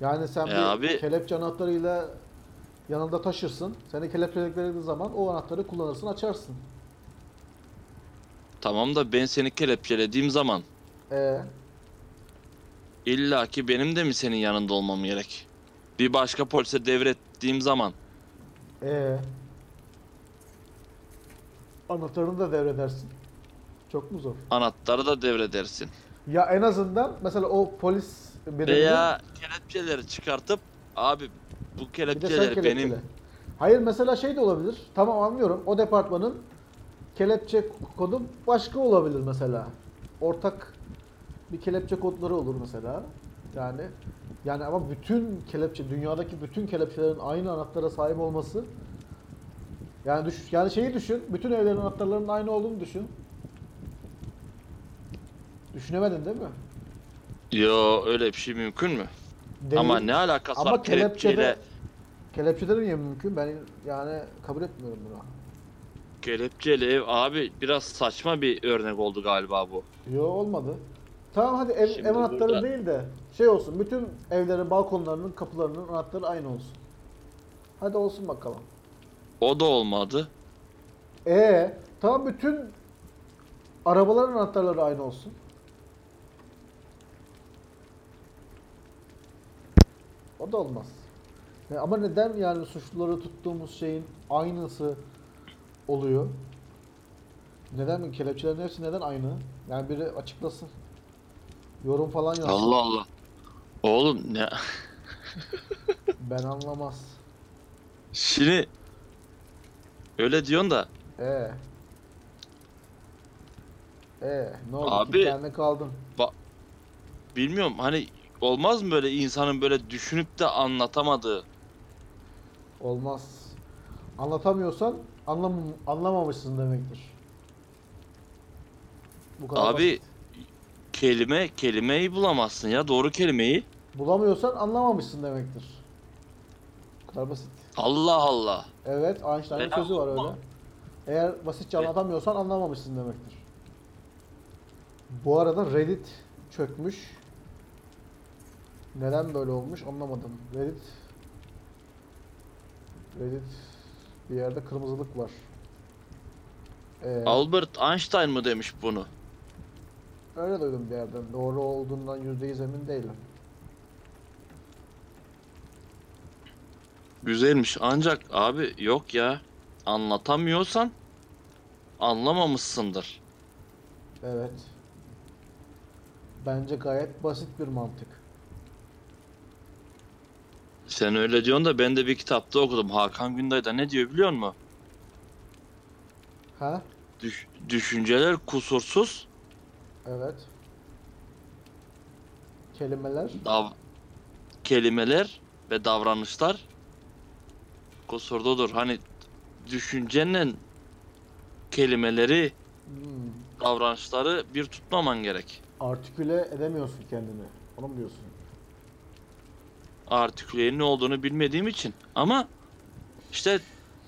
Yani sen E bir abi- kelepçe anahtarıyla yanında taşırsın. Seni kelepçeledikleri zaman o anahtarı kullanırsın, açarsın. Tamam da ben seni kelepçelediğim zaman E illa ki benim de mi senin yanında olmam gerek? Bir başka polise devrettiğim zaman e anahtarını da devredersin. Çok mu zor? anahtarı da devredersin. Ya en azından mesela o polis biriminin Veya kelepçeleri çıkartıp abi bu bir de sen kelepçeler kelepçele. benim Hayır mesela şey de olabilir. Tamam anlıyorum. O departmanın kelepçe kodu başka olabilir mesela. Ortak bir kelepçe kodları olur mesela. Yani yani ama bütün kelepçe dünyadaki bütün kelepçelerin aynı anahtara sahip olması yani düş yani şeyi düşün. Bütün evlerin anahtarlarının aynı olduğunu düşün. Düşünemedin değil mi? Yo öyle bir şey mümkün mü? Değil. Ama ne alakası Ama var kelepçeyle? kelepçede kelepçede de niye mümkün? Ben yani kabul etmiyorum bunu. Kelepçeli ev abi biraz saçma bir örnek oldu galiba bu. Yo olmadı. Tamam hadi ev, Şimdi ev anahtarı burada- değil de şey olsun. Bütün evlerin balkonlarının kapılarının anahtarı aynı olsun. Hadi olsun bakalım. O da olmadı. Ee, tamam bütün arabaların anahtarları aynı olsun. O da olmaz. Ya ama neden yani suçluları tuttuğumuz şeyin aynısı oluyor? Neden mi? Kelepçelerin hepsi neden aynı? Yani biri açıklasın. Yorum falan yazsın. Allah Allah. Oğlum ne? *laughs* Ben anlamaz. Şimdi öyle diyorsun da Ee. Ee, ne oldu? Abi- Kilitlenme kaldın. bilmiyorum hani olmaz mı böyle insanın böyle düşünüp de anlatamadığı? Olmaz. Anlatamıyorsan anlam anlamamışsın demektir. Bu kadar Abi basit. kelime kelimeyi bulamazsın ya doğru kelimeyi. bulamıyorsan anlamamışsın demektir. Bu kadar basit. Allah Allah. Evet, Einstein'ın sözü var öyle. Eğer basitçe Ben- anlatamıyorsan anlamamışsın demektir. Bu arada Reddit çökmüş. Neden böyle olmuş anlamadım. Reddit Reddit bir yerde kırmızılık var. Ee, Albert Einstein mı demiş bunu? öyle duydum bir yerden. Doğru olduğundan yüzde yüz emin değilim. Güzelmiş ancak abi yok ya. Anlatamıyorsan anlamamışsındır. Evet. Bence gayet basit bir mantık. Sen öyle diyorsun da ben de bir kitapta okudum. Hakan Günday'da ne diyor biliyor musun? Ha? Düş- düşünceler kusursuz, Evet. Kelimeler. dav kelimeler ve davranışlar kusurludur. Hani düşüncenin kelimeleri, Hmm. davranışları bir tutmaman gerek. Artiküle edemiyorsun kendini. Onu mu diyorsun? Artiküleyin ne olduğunu bilmediğim için. Ama işte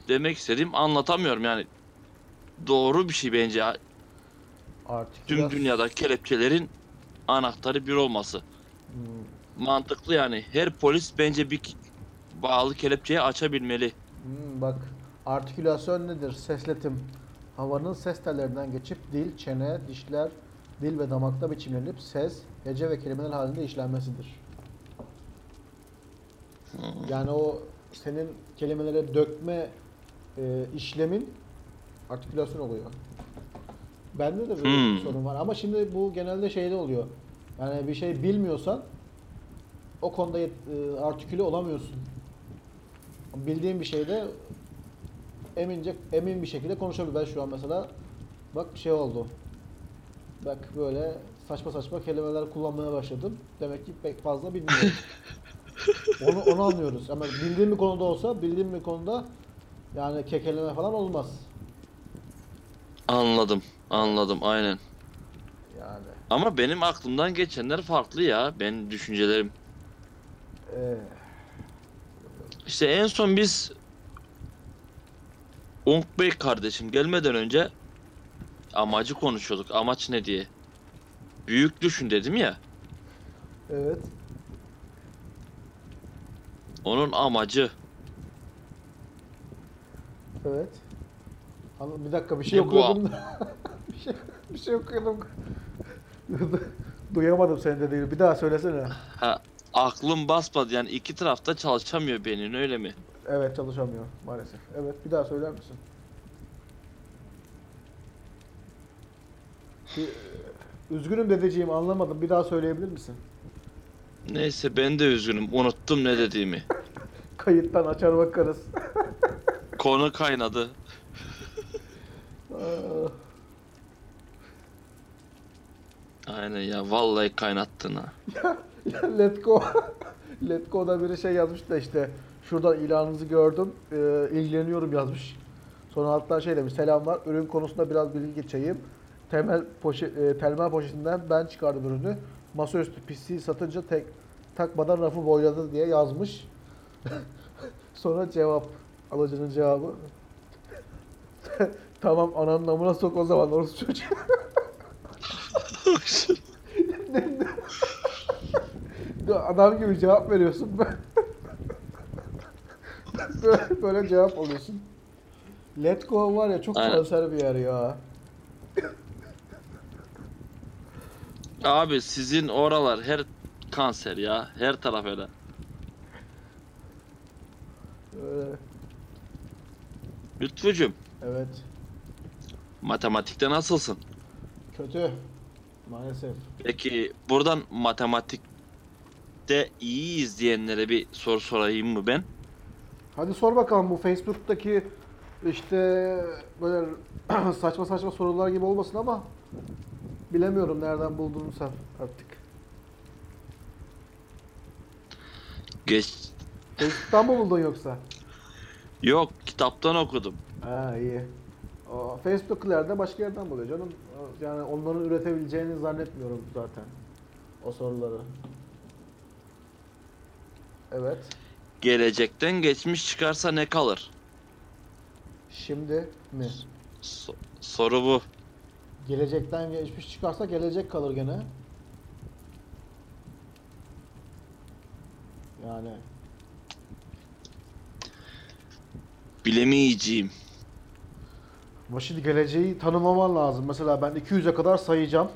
demek istediğim anlatamıyorum yani. Doğru bir şey bence. Artikülasyon. Tüm dünyada kelepçelerin anahtarı bir olması. Hmm. Mantıklı yani. Her polis bence bir bağlı kelepçeyi açabilmeli. Hmm, bak artikülasyon nedir? Sesletim. Havanın ses tellerinden geçip dil, çene, dişler, dil ve damakta biçimlenip ses, hece ve kelimeler halinde işlenmesidir. Yani o senin kelimelere dökme e, işlemin artikülasyon oluyor. Bende de böyle bir Hmm. sorun var ama şimdi bu genelde şeyde oluyor. Yani bir şey bilmiyorsan o konuda e, artiküle olamıyorsun. Bildiğin bir şeyde emince emin bir şekilde konuşabilir. Ben şu an mesela bak bir şey oldu. Bak böyle saçma saçma kelimeler kullanmaya başladım. Demek ki pek fazla bilmiyorum. *laughs* onu onu anlıyoruz. Ama bildiğim bir konuda olsa, bildiğim bir konuda yani kekeleme falan olmaz. Anladım. Anladım aynen. Yani Ama benim aklımdan geçenler farklı ya. Ben düşüncelerim. eee İşte en son biz Unk Bey kardeşim gelmeden önce amacı konuşuyorduk. Amaç ne diye. Büyük düşün dedim ya. evet. Onun amacı. Evet. Anladım. Bir dakika bir şey Ne okuyordum da. *laughs* bir şey bir şey okuyordum. *laughs* Duyamadım senin dediğini. Bir daha söylesene. Ha, aklım basmadı yani iki tarafta çalışamıyor benim öyle mi? Evet çalışamıyor maalesef. Evet bir daha söyler misin? Bir- Üzgünüm dedeciğim anlamadım. Bir daha söyleyebilir misin? Neyse ben de üzgünüm. Unuttum ne dediğimi. *laughs* Kayıttan açar bakarız. *laughs* Konu kaynadı. Aa, Aynen ya vallahi kaynattın ha. *laughs* *laughs* Let go. *laughs* Let go'da biri şey yazmış da işte şuradan ilanınızı gördüm. e, ilgileniyorum yazmış. Sonra hatta şey demiş selamlar ürün konusunda biraz bilgi geçeyim. Temel poşet, e, telmel poşetinden ben çıkardım ürünü. Masaüstü PC satınca tek takmadan rafı boyladı diye yazmış. *laughs* Sonra cevap alıcının cevabı. tamam ananın namına sok o zaman orası çocuğu. Adam gibi cevap veriyorsun. *laughs* böyle, böyle cevap alıyorsun. Let Go var ya çok Aynen. kanser bir yer ya. Abi sizin oralar her kanser ya. Her taraf öyle. Öyle. Lütfucum Evet. matematikte nasılsın? Kötü. Maalesef. Peki buradan matematikte iyi izleyenlere bir soru sorayım mı ben? Hadi sor bakalım bu Facebook'taki işte böyle *clears throat* saçma saçma sorular gibi olmasın ama bilemiyorum nereden bulduğunu sen artık. Geç. Facebook'tan mı buldun yoksa? Yok kitaptan okudum. Ha iyi. O Facebook'larda başka yerden buluyor canım. Yani onların üretebileceğini zannetmiyorum zaten. O soruları. Evet. Gelecekten geçmiş çıkarsa ne kalır? Şimdi mi? So- soru bu. Gelecekten geçmiş çıkarsa gelecek kalır gene. Yani Bilemeyeceğim. ama şimdi geleceği tanımaman lazım. Mesela ben 200'e kadar sayacağım.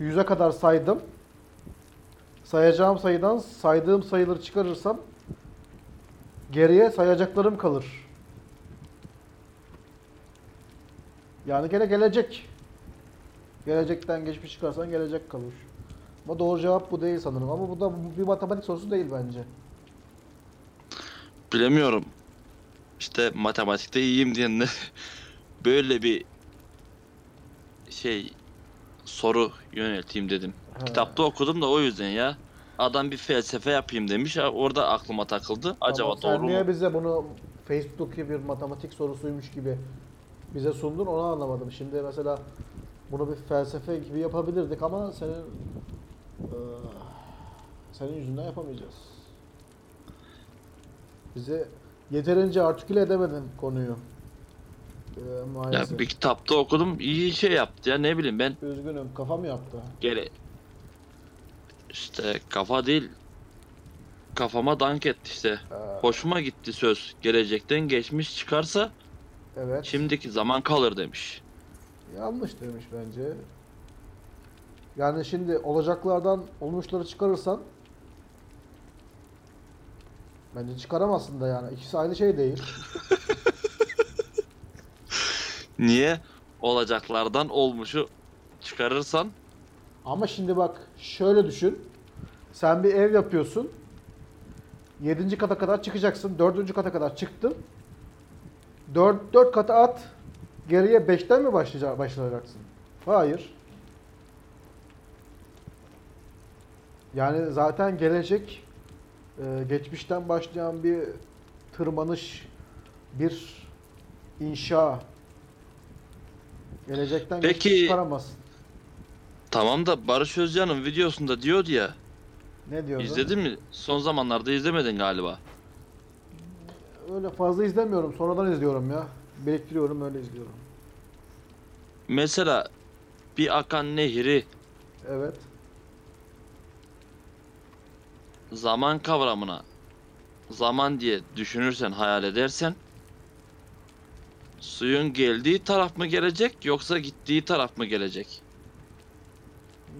100'e kadar saydım. Sayacağım sayıdan saydığım sayıları çıkarırsam Geriye sayacaklarım kalır. Yani gene gelecek. Gelecekten geçmiş çıkarsan gelecek kalır. Ama doğru cevap bu değil sanırım. Ama bu da bir matematik sorusu değil bence. Bilemiyorum. İşte matematikte iyiyim diyenler *laughs* böyle bir şey soru yönelteyim dedim. Ha. Kitapta okudum da o yüzden ya. Adam bir felsefe yapayım demiş. ha, Orada aklıma takıldı. Acaba Tamam, sen doğru niye mu? bize bunu Facebook'taki bir matematik sorusuymuş gibi bize sundun onu anlamadım. Şimdi mesela bunu bir felsefe gibi yapabilirdik ama senin eee, senin yüzünden yapamayacağız. Bize yeterince artiküle edemedin konuyu. Eee, maalesef. Ya bir kitapta okudum. iyi şey yaptı ya ne bileyim ben Üzgünüm kafam yaptı. gele işte kafa değil kafama dank etti işte. Eee, Hoşuma gitti söz. Gelecekten geçmiş çıkarsa evet. şimdiki zaman kalır demiş. Yanlış demiş bence. Yani şimdi olacaklardan olmuşları çıkarırsan bence çıkaramazsın da yani. İkisi aynı şey değil. *laughs* Niye? Olacaklardan olmuşu çıkarırsan Ama şimdi bak şöyle düşün. Sen bir ev yapıyorsun. 7. kata kadar çıkacaksın. 4. kata kadar çıktın. 4, 4 kata at. Geriye 5'ten mi başlayacak, başlayacaksın? Hayır. Yani zaten gelecek e, geçmişten başlayan bir tırmanış, bir inşa. Gelecekten Peki- geçmiş çıkaramazsın. Tamam da Barış Özcan'ın videosunda diyordu ya. Ne diyorsun? İzledin mi? Son zamanlarda izlemedin galiba. Öyle fazla izlemiyorum. Sonradan izliyorum ya. Biriktiriyorum öyle izliyorum. Mesela bir akan nehri Evet. zaman kavramına zaman diye düşünürsen hayal edersen suyun geldiği taraf mı gelecek yoksa gittiği taraf mı gelecek?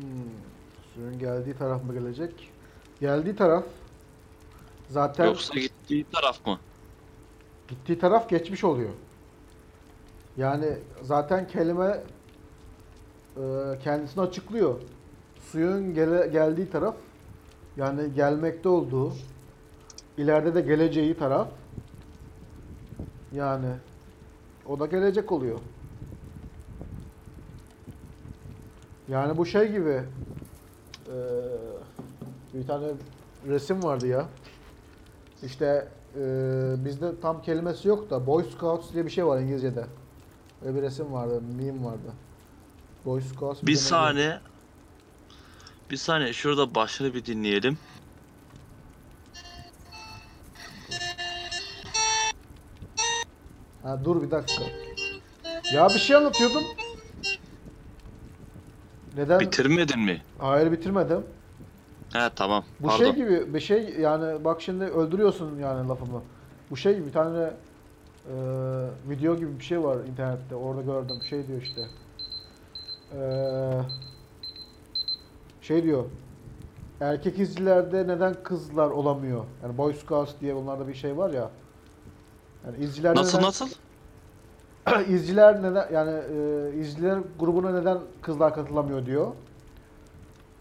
Hmm. Suyun geldiği taraf mı gelecek? Geldiği taraf zaten Yoksa gittiği taraf mı? gittiği taraf geçmiş oluyor. Yani zaten kelime e, kendisini açıklıyor. Suyun gele- geldiği taraf yani gelmekte olduğu ileride de geleceği taraf yani o da gelecek oluyor. Yani bu şey gibi e, bir tane resim vardı ya. İşte e, bizde tam kelimesi yok da Boy Scouts diye bir şey var İngilizce'de. Öyle bir resim vardı, meme vardı. Boy Scouts Bir demek- saniye. Bir saniye şurada başını bir dinleyelim. Ha, dur bir dakika. Ya bir şey anlatıyordum. Neden? Bitirmedin mi? Hayır bitirmedim. He tamam. Bu Pardon. şey gibi bir şey yani bak şimdi öldürüyorsun yani lafımı. Bu şey bir tane e, video gibi bir şey var internette orada gördüm şey diyor işte. E, şey diyor. Erkek izcilerde neden kızlar olamıyor? Yani Boy Scouts diye bunlarda bir şey var ya. Yani izcilerde Nasıl neden, nasıl? *clears throat* izciler neden yani e, izciler grubuna neden kızlar katılamıyor diyor.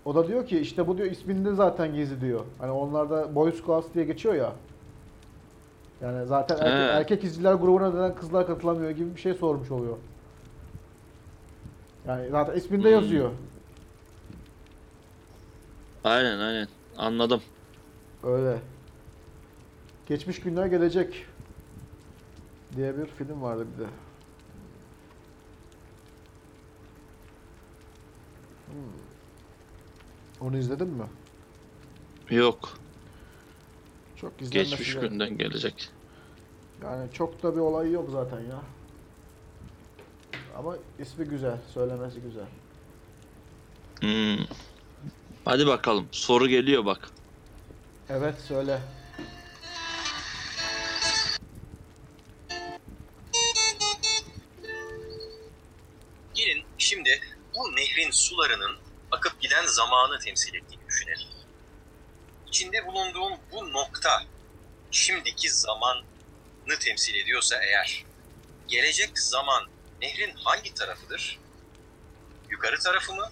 O da diyor ki işte bu diyor isminde zaten gizli diyor. Hani onlarda Boy Scouts diye geçiyor ya. Yani zaten erkek, He. erkek izciler grubuna neden kızlar katılamıyor gibi bir şey sormuş oluyor. Yani zaten isminde Hmm. yazıyor. Aynen aynen. Anladım. Öyle. Geçmiş günler gelecek diye bir film vardı bir de. Onu izledin mi? Yok. Çok izlenmesi Geçmiş gerek. günden gelecek. Yani çok da bir olay yok zaten ya. Ama ismi güzel, söylemesi güzel. Hmm. Hadi bakalım. Soru geliyor bak. Evet söyle. Gelin şimdi bu nehrin sularının akıp giden zamanı temsil ettiğini düşünelim. İçinde bulunduğum bu nokta şimdiki zamanı temsil ediyorsa eğer, gelecek zaman nehrin hangi tarafıdır? Yukarı tarafı mı?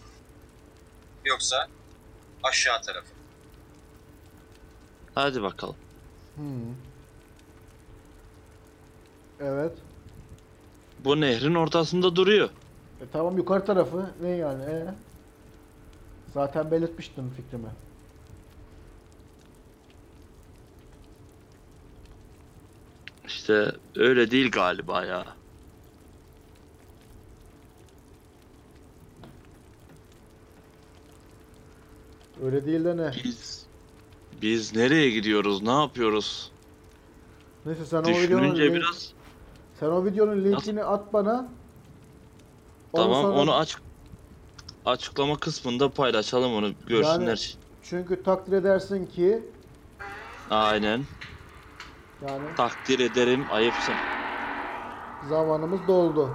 Yoksa aşağı tarafı mı? Hadi bakalım. Hmm. Evet. Bu nehrin ortasında duruyor. E tamam yukarı tarafı ne yani? E? Zaten belirtmiştim fikrimi. İşte öyle değil galiba ya. Öyle değil de ne? Biz biz nereye gidiyoruz? Ne yapıyoruz? Neyse sen o videonun, Düşününce biraz sen o videonun linkini at bana. Tamam sonra- onu aç açıklama kısmında paylaşalım onu görsünler. Çünkü takdir edersin ki Aynen. yani Takdir ederim. Ayıpsın. zamanımız doldu.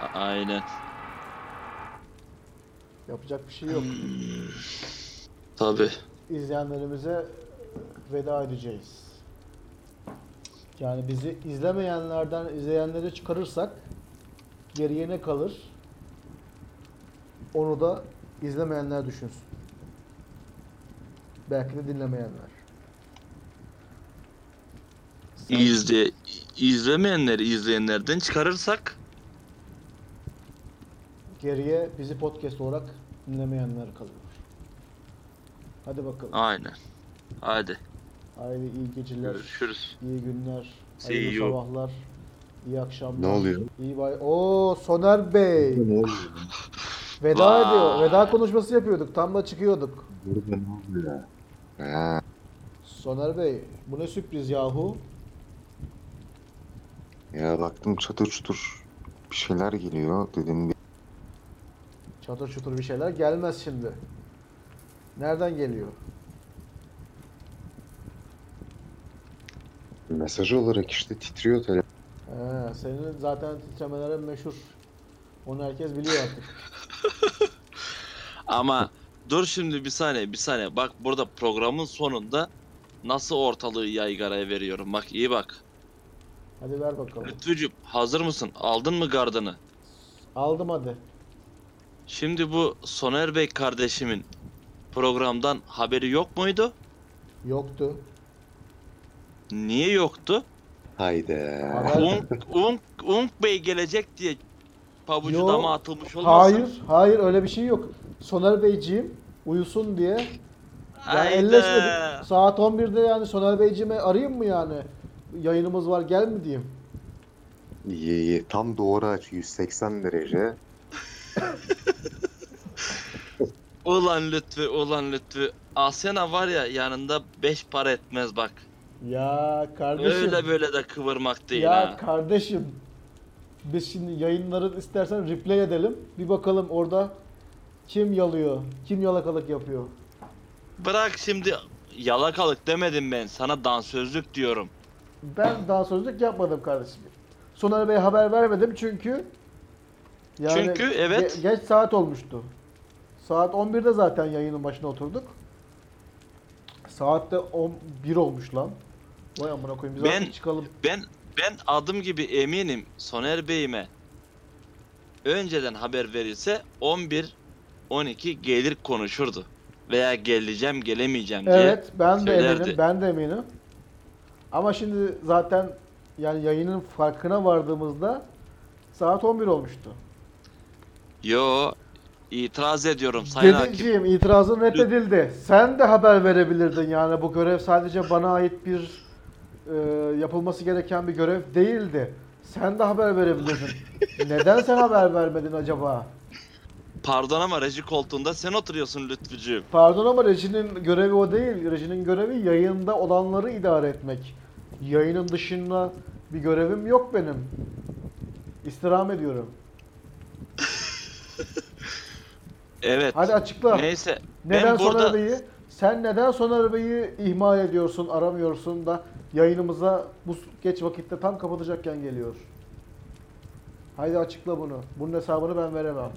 A- Aynen. Yapacak bir şey yok. Tabi. İzleyenlerimize veda edeceğiz. Yani bizi izlemeyenlerden izleyenleri çıkarırsak geriye ne kalır? Onu da izlemeyenler düşünsün. Belki de dinlemeyenler. İzle izlemeyenleri izleyenlerden çıkarırsak Geriye bizi podcast olarak dinlemeyenler kalıyor. Hadi bakalım. aynen. Hadi Haydi iyi geceler, görüşürüz. iyi günler, See hayırlı you. sabahlar, iyi akşamlar. Ne oluyor? İyi bay. Oo Soner Bey. Ne oluyor? Veda ediyor. Veda konuşması yapıyorduk. Tam da çıkıyorduk. Burada ne oluyor? Ha, Soner Bey, bu ne sürpriz yahu? ya baktım çatır çutur bir şeyler geliyor. Dedim bir Çatır çutur bir şeyler gelmez şimdi. Nereden geliyor? mesaj olarak işte titriyor telefon. He, senin zaten titremelerin meşhur. Onu herkes biliyor artık. *laughs* Ama dur şimdi bir saniye bir saniye. Bak burada programın sonunda nasıl ortalığı yaygaraya veriyorum. Bak iyi bak. Hadi ver bakalım. Lütfücüğüm hazır mısın? Aldın mı gardını? Aldım hadi. Şimdi bu Soner Bey kardeşimin programdan haberi yok muydu? Yoktu. Niye yoktu? Haydi. Unk, Unk, Unk Bey gelecek diye pabucu Yo, dama atılmış olmasın? Hayır, hayır öyle bir şey yok. Soner Beyciğim uyusun diye. Yani Hayda. elleşmedik. Saat 11'de yani Soner Beyciğime arayayım mı yani? Yayınımız var gel mi diyeyim. İyi iyi. Tam doğru aç 180 derece. Ulan Lütfü, ulan Lütfü. Asena var ya yanında beş para etmez bak. Ya kardeşim. Öyle böyle de kıvırmak değil ya ha. kardeşim. Biz şimdi yayınları istersen replay edelim. Bir bakalım orada kim yalıyor, kim yalakalık yapıyor. Bırak şimdi yalakalık demedim ben. Sana dansözlük diyorum. Ben daha sözlük yapmadım kardeşim. Soner Bey'e haber vermedim çünkü Çünkü, evet. ge- geç saat olmuştu. Saat 11'de zaten yayının başına oturduk. Saatte 11 olmuş lan. Vay amına koyayım biz Ben- artık çıkalım. Ben ben adım gibi eminim Soner Bey'ime önceden haber verilse 11 12 gelir konuşurdu. Veya geleceğim gelemeyeceğim diye. Evet ben de söylerdi. eminim. Ben de eminim. Ama şimdi zaten yani yayının farkına vardığımızda saat 11 olmuştu. Yo itiraz ediyorum Sayın Hakim. Dedeciğim itirazın reddedildi. Sen de haber verebilirdin yani bu görev sadece bana ait bir e, yapılması gereken bir görev değildi. Sen de haber verebilirdin. Neden sen haber vermedin acaba? Pardon ama reji koltuğunda sen oturuyorsun Lütfücüğüm. Pardon ama rejinin görevi o değil. Rejinin görevi yayında olanları idare etmek. Yayının dışında bir görevim yok benim. İstirham ediyorum. *laughs* Evet. Hadi açıkla. Neyse. Neden ben burada Soner Bey'i sen neden Soner Bey'i ihmal ediyorsun, aramıyorsun da yayınımıza bu geç vakitte tam kapatacakken geliyor. Haydi açıkla bunu. Bunun hesabını ben veremem.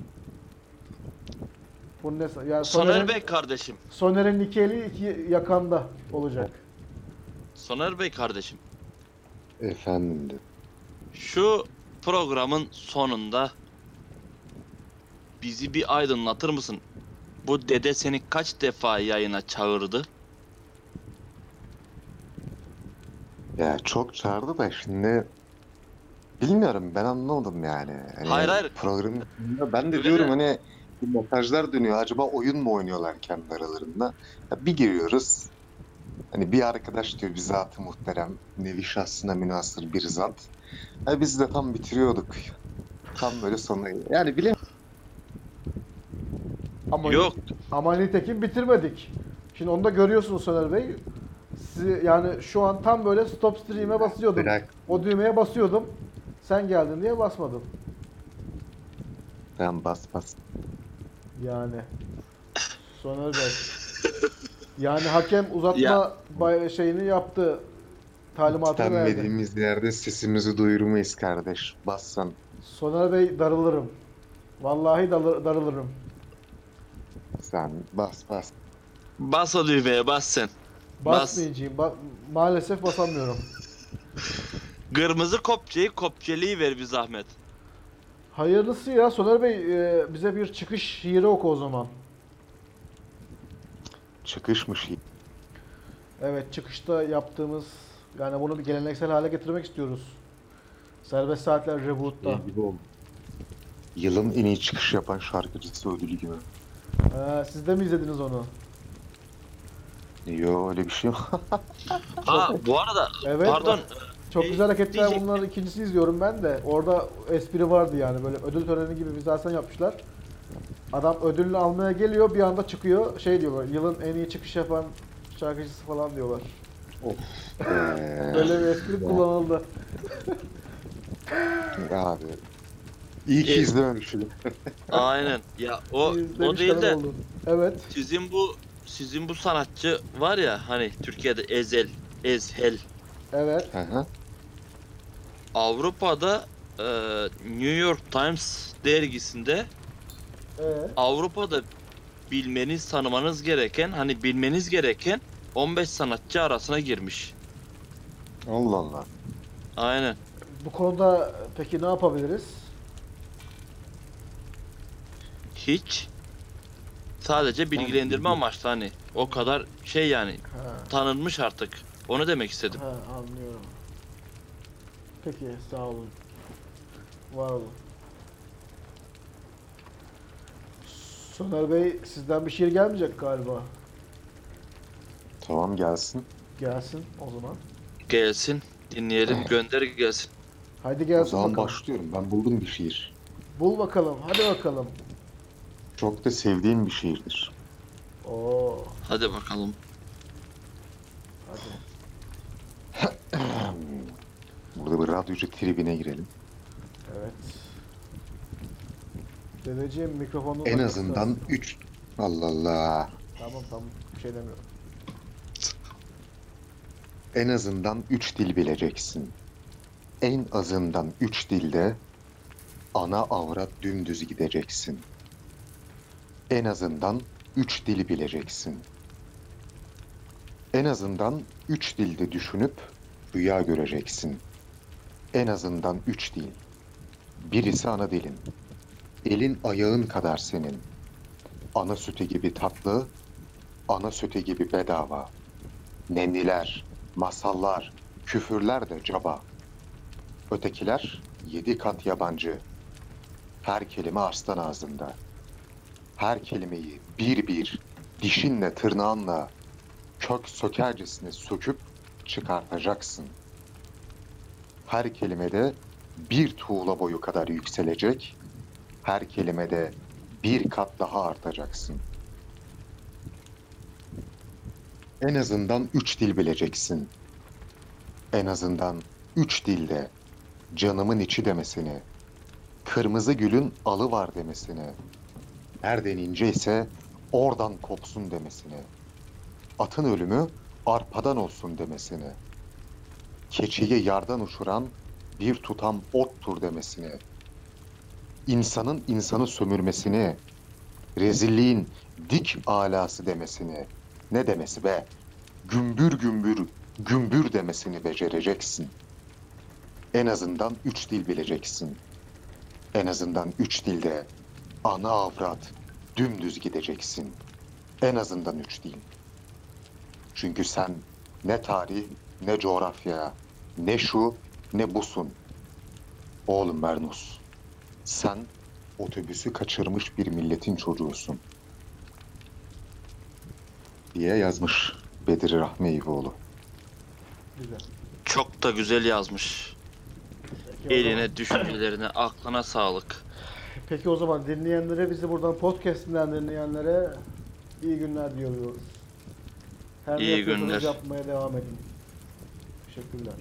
Bunun hesa- yani Soner Soner'in Bey kardeşim. Soner'in iki eli iki yakanda olacak. Soner Bey kardeşim. Efendim de. Şu programın sonunda bizi bir aydınlatır mısın? Bu dede seni kaç defa yayına çağırdı? Ya çok çağırdı da şimdi bilmiyorum ben anlamadım yani. Hani Hayır, hayır. Sonunda ben de Öyle diyorum de- hani bu mesajlar dönüyor. Acaba oyun mu oynuyorlar kendi aralarında? Ya bir giriyoruz. Hani bir arkadaş diyor bizatı muhterem. Nevi şahsına münasır bir zat. Ya biz de tam bitiriyorduk. Tam böyle sonu. Yani bile Ama Yok. Ama nitekim bitirmedik. Şimdi onu da görüyorsunuz Soner Bey. Sizi, yani şu an tam böyle stop stream'e basıyordum. Bırak. O düğmeye basıyordum. Sen geldin diye basmadım. ben bas bas. Yani. Soner Bey. Yani hakem uzatma Ya. bay- şeyini yaptı. Talimatını verdi. İstenmediğimiz yerde sesimizi duyurmayız kardeş. Bassan. Soner Bey darılırım. Vallahi dalı- darılırım. Sen bas bas. Bas o düğmeye bas sen. Bas. Basmayacağım. Ba- maalesef basamıyorum. *laughs* Kırmızı kopçayı kopçeliği ver bir zahmet. Hayırlısı ya Soner Bey e, bize bir çıkış şiiri oku o zaman. Çıkışmış. Evet çıkışta yaptığımız yani bunu bir geleneksel hale getirmek istiyoruz. Serbest Saatler Reboot'ta. Yılın en iyi çıkış yapan şarkıcısı ödülü gibi. Ee, siz de mi izlediniz onu? Yo öyle bir şey yok. *laughs* Ha bu arada Evet. pardon Çok Ee, güzel hareketler diyecektim. bunların ikincisini izliyorum ben de. Orada espri vardı yani böyle ödül töreni gibi vizasyon yapmışlar. Adam ödülünü almaya geliyor bir anda çıkıyor şey diyorlar yılın en iyi çıkış yapan şarkıcısı falan diyorlar. Ee, *laughs* Böyle bir espri kullanıldı. abi. İyi ki Ee, izlememişim. *laughs* aynen. Ya o o İzlemiş değil kadar de. Evet. sizin bu sizin bu sanatçı var ya hani Türkiye'de Ezel, Ezhel. Evet. Hı hı. Avrupa'da e, New York Times dergisinde Ee, Avrupa'da bilmeniz, tanımanız gereken, hani bilmeniz gereken 15 sanatçı arasına girmiş. Allah Allah. Aynen. bu konuda peki ne yapabiliriz? Hiç sadece bilgilendirme amaçlı hani o kadar şey yani Ha. tanınmış artık. Onu demek istedim. Ha, anlıyorum. Peki, sağ olun. Var olun. Soner Bey, sizden bir şiir gelmeyecek galiba. Tamam gelsin. Gelsin o zaman. Gelsin, dinleyelim, gönder gelsin. Haydi O gelsin zaman bakalım. başlıyorum. Ben buldum bir şiir. Bul bakalım, hadi bakalım. Çok da sevdiğim bir şiirdir. Oo, Hadi bakalım. hadi. Burada bir radyocu tribine girelim. Evet. Dedeciğim mikrofonunu En azından tutarsın. 3... Allah Allah. Tamam tamam, bir şey demiyorum. En azından 3 dil bileceksin. En azından 3 dilde ana avrat dümdüz gideceksin. En azından 3 dili bileceksin. En azından 3 dilde düşünüp rüya göreceksin. En azından 3 dil. Birisi ana dilin. Elin ayağın kadar senin. Ana sütü gibi tatlı, ana sütü gibi bedava. Nenniler, masallar, küfürler de caba. Ötekiler yedi kat yabancı. Her kelime arslan ağzında. Her kelimeyi bir bir, dişinle tırnağınla, kök sökercesine söküp çıkartacaksın. Her kelimede bir tuğla boyu kadar yükselecek, her kelimede bir kat daha artacaksın. En azından üç dil bileceksin. En azından üç dilde canımın içi demesini, kırmızı gülün alı var demesini, nereden ince ise oradan kopsun demesini, atın ölümü arpadan olsun demesini, keçiyi yardan uçuran bir tutam ottur demesini, insanın insanı sömürmesini, rezilliğin dik alası demesini, ne demesi be? Gümbür gümbür gümbür demesini becereceksin. En azından üç dil bileceksin. En azından üç dilde ana avrat dümdüz gideceksin. En azından üç dil. Çünkü sen ne tarih, ne coğrafya, ne şu, ne busun. Oğlum Bernus, sen otobüsü kaçırmış bir milletin çocuğusun. Diye yazmış Bedri Rahmi Eyüboğlu. Güzel. Çok da güzel yazmış. Eline, düşüncelerine, aklına sağlık. Peki o zaman dinleyenlere, bizi buradan podcast'inden dinleyenlere iyi günler diyoruz. Her İyi günler. yapmaya devam edin. Teşekkürler.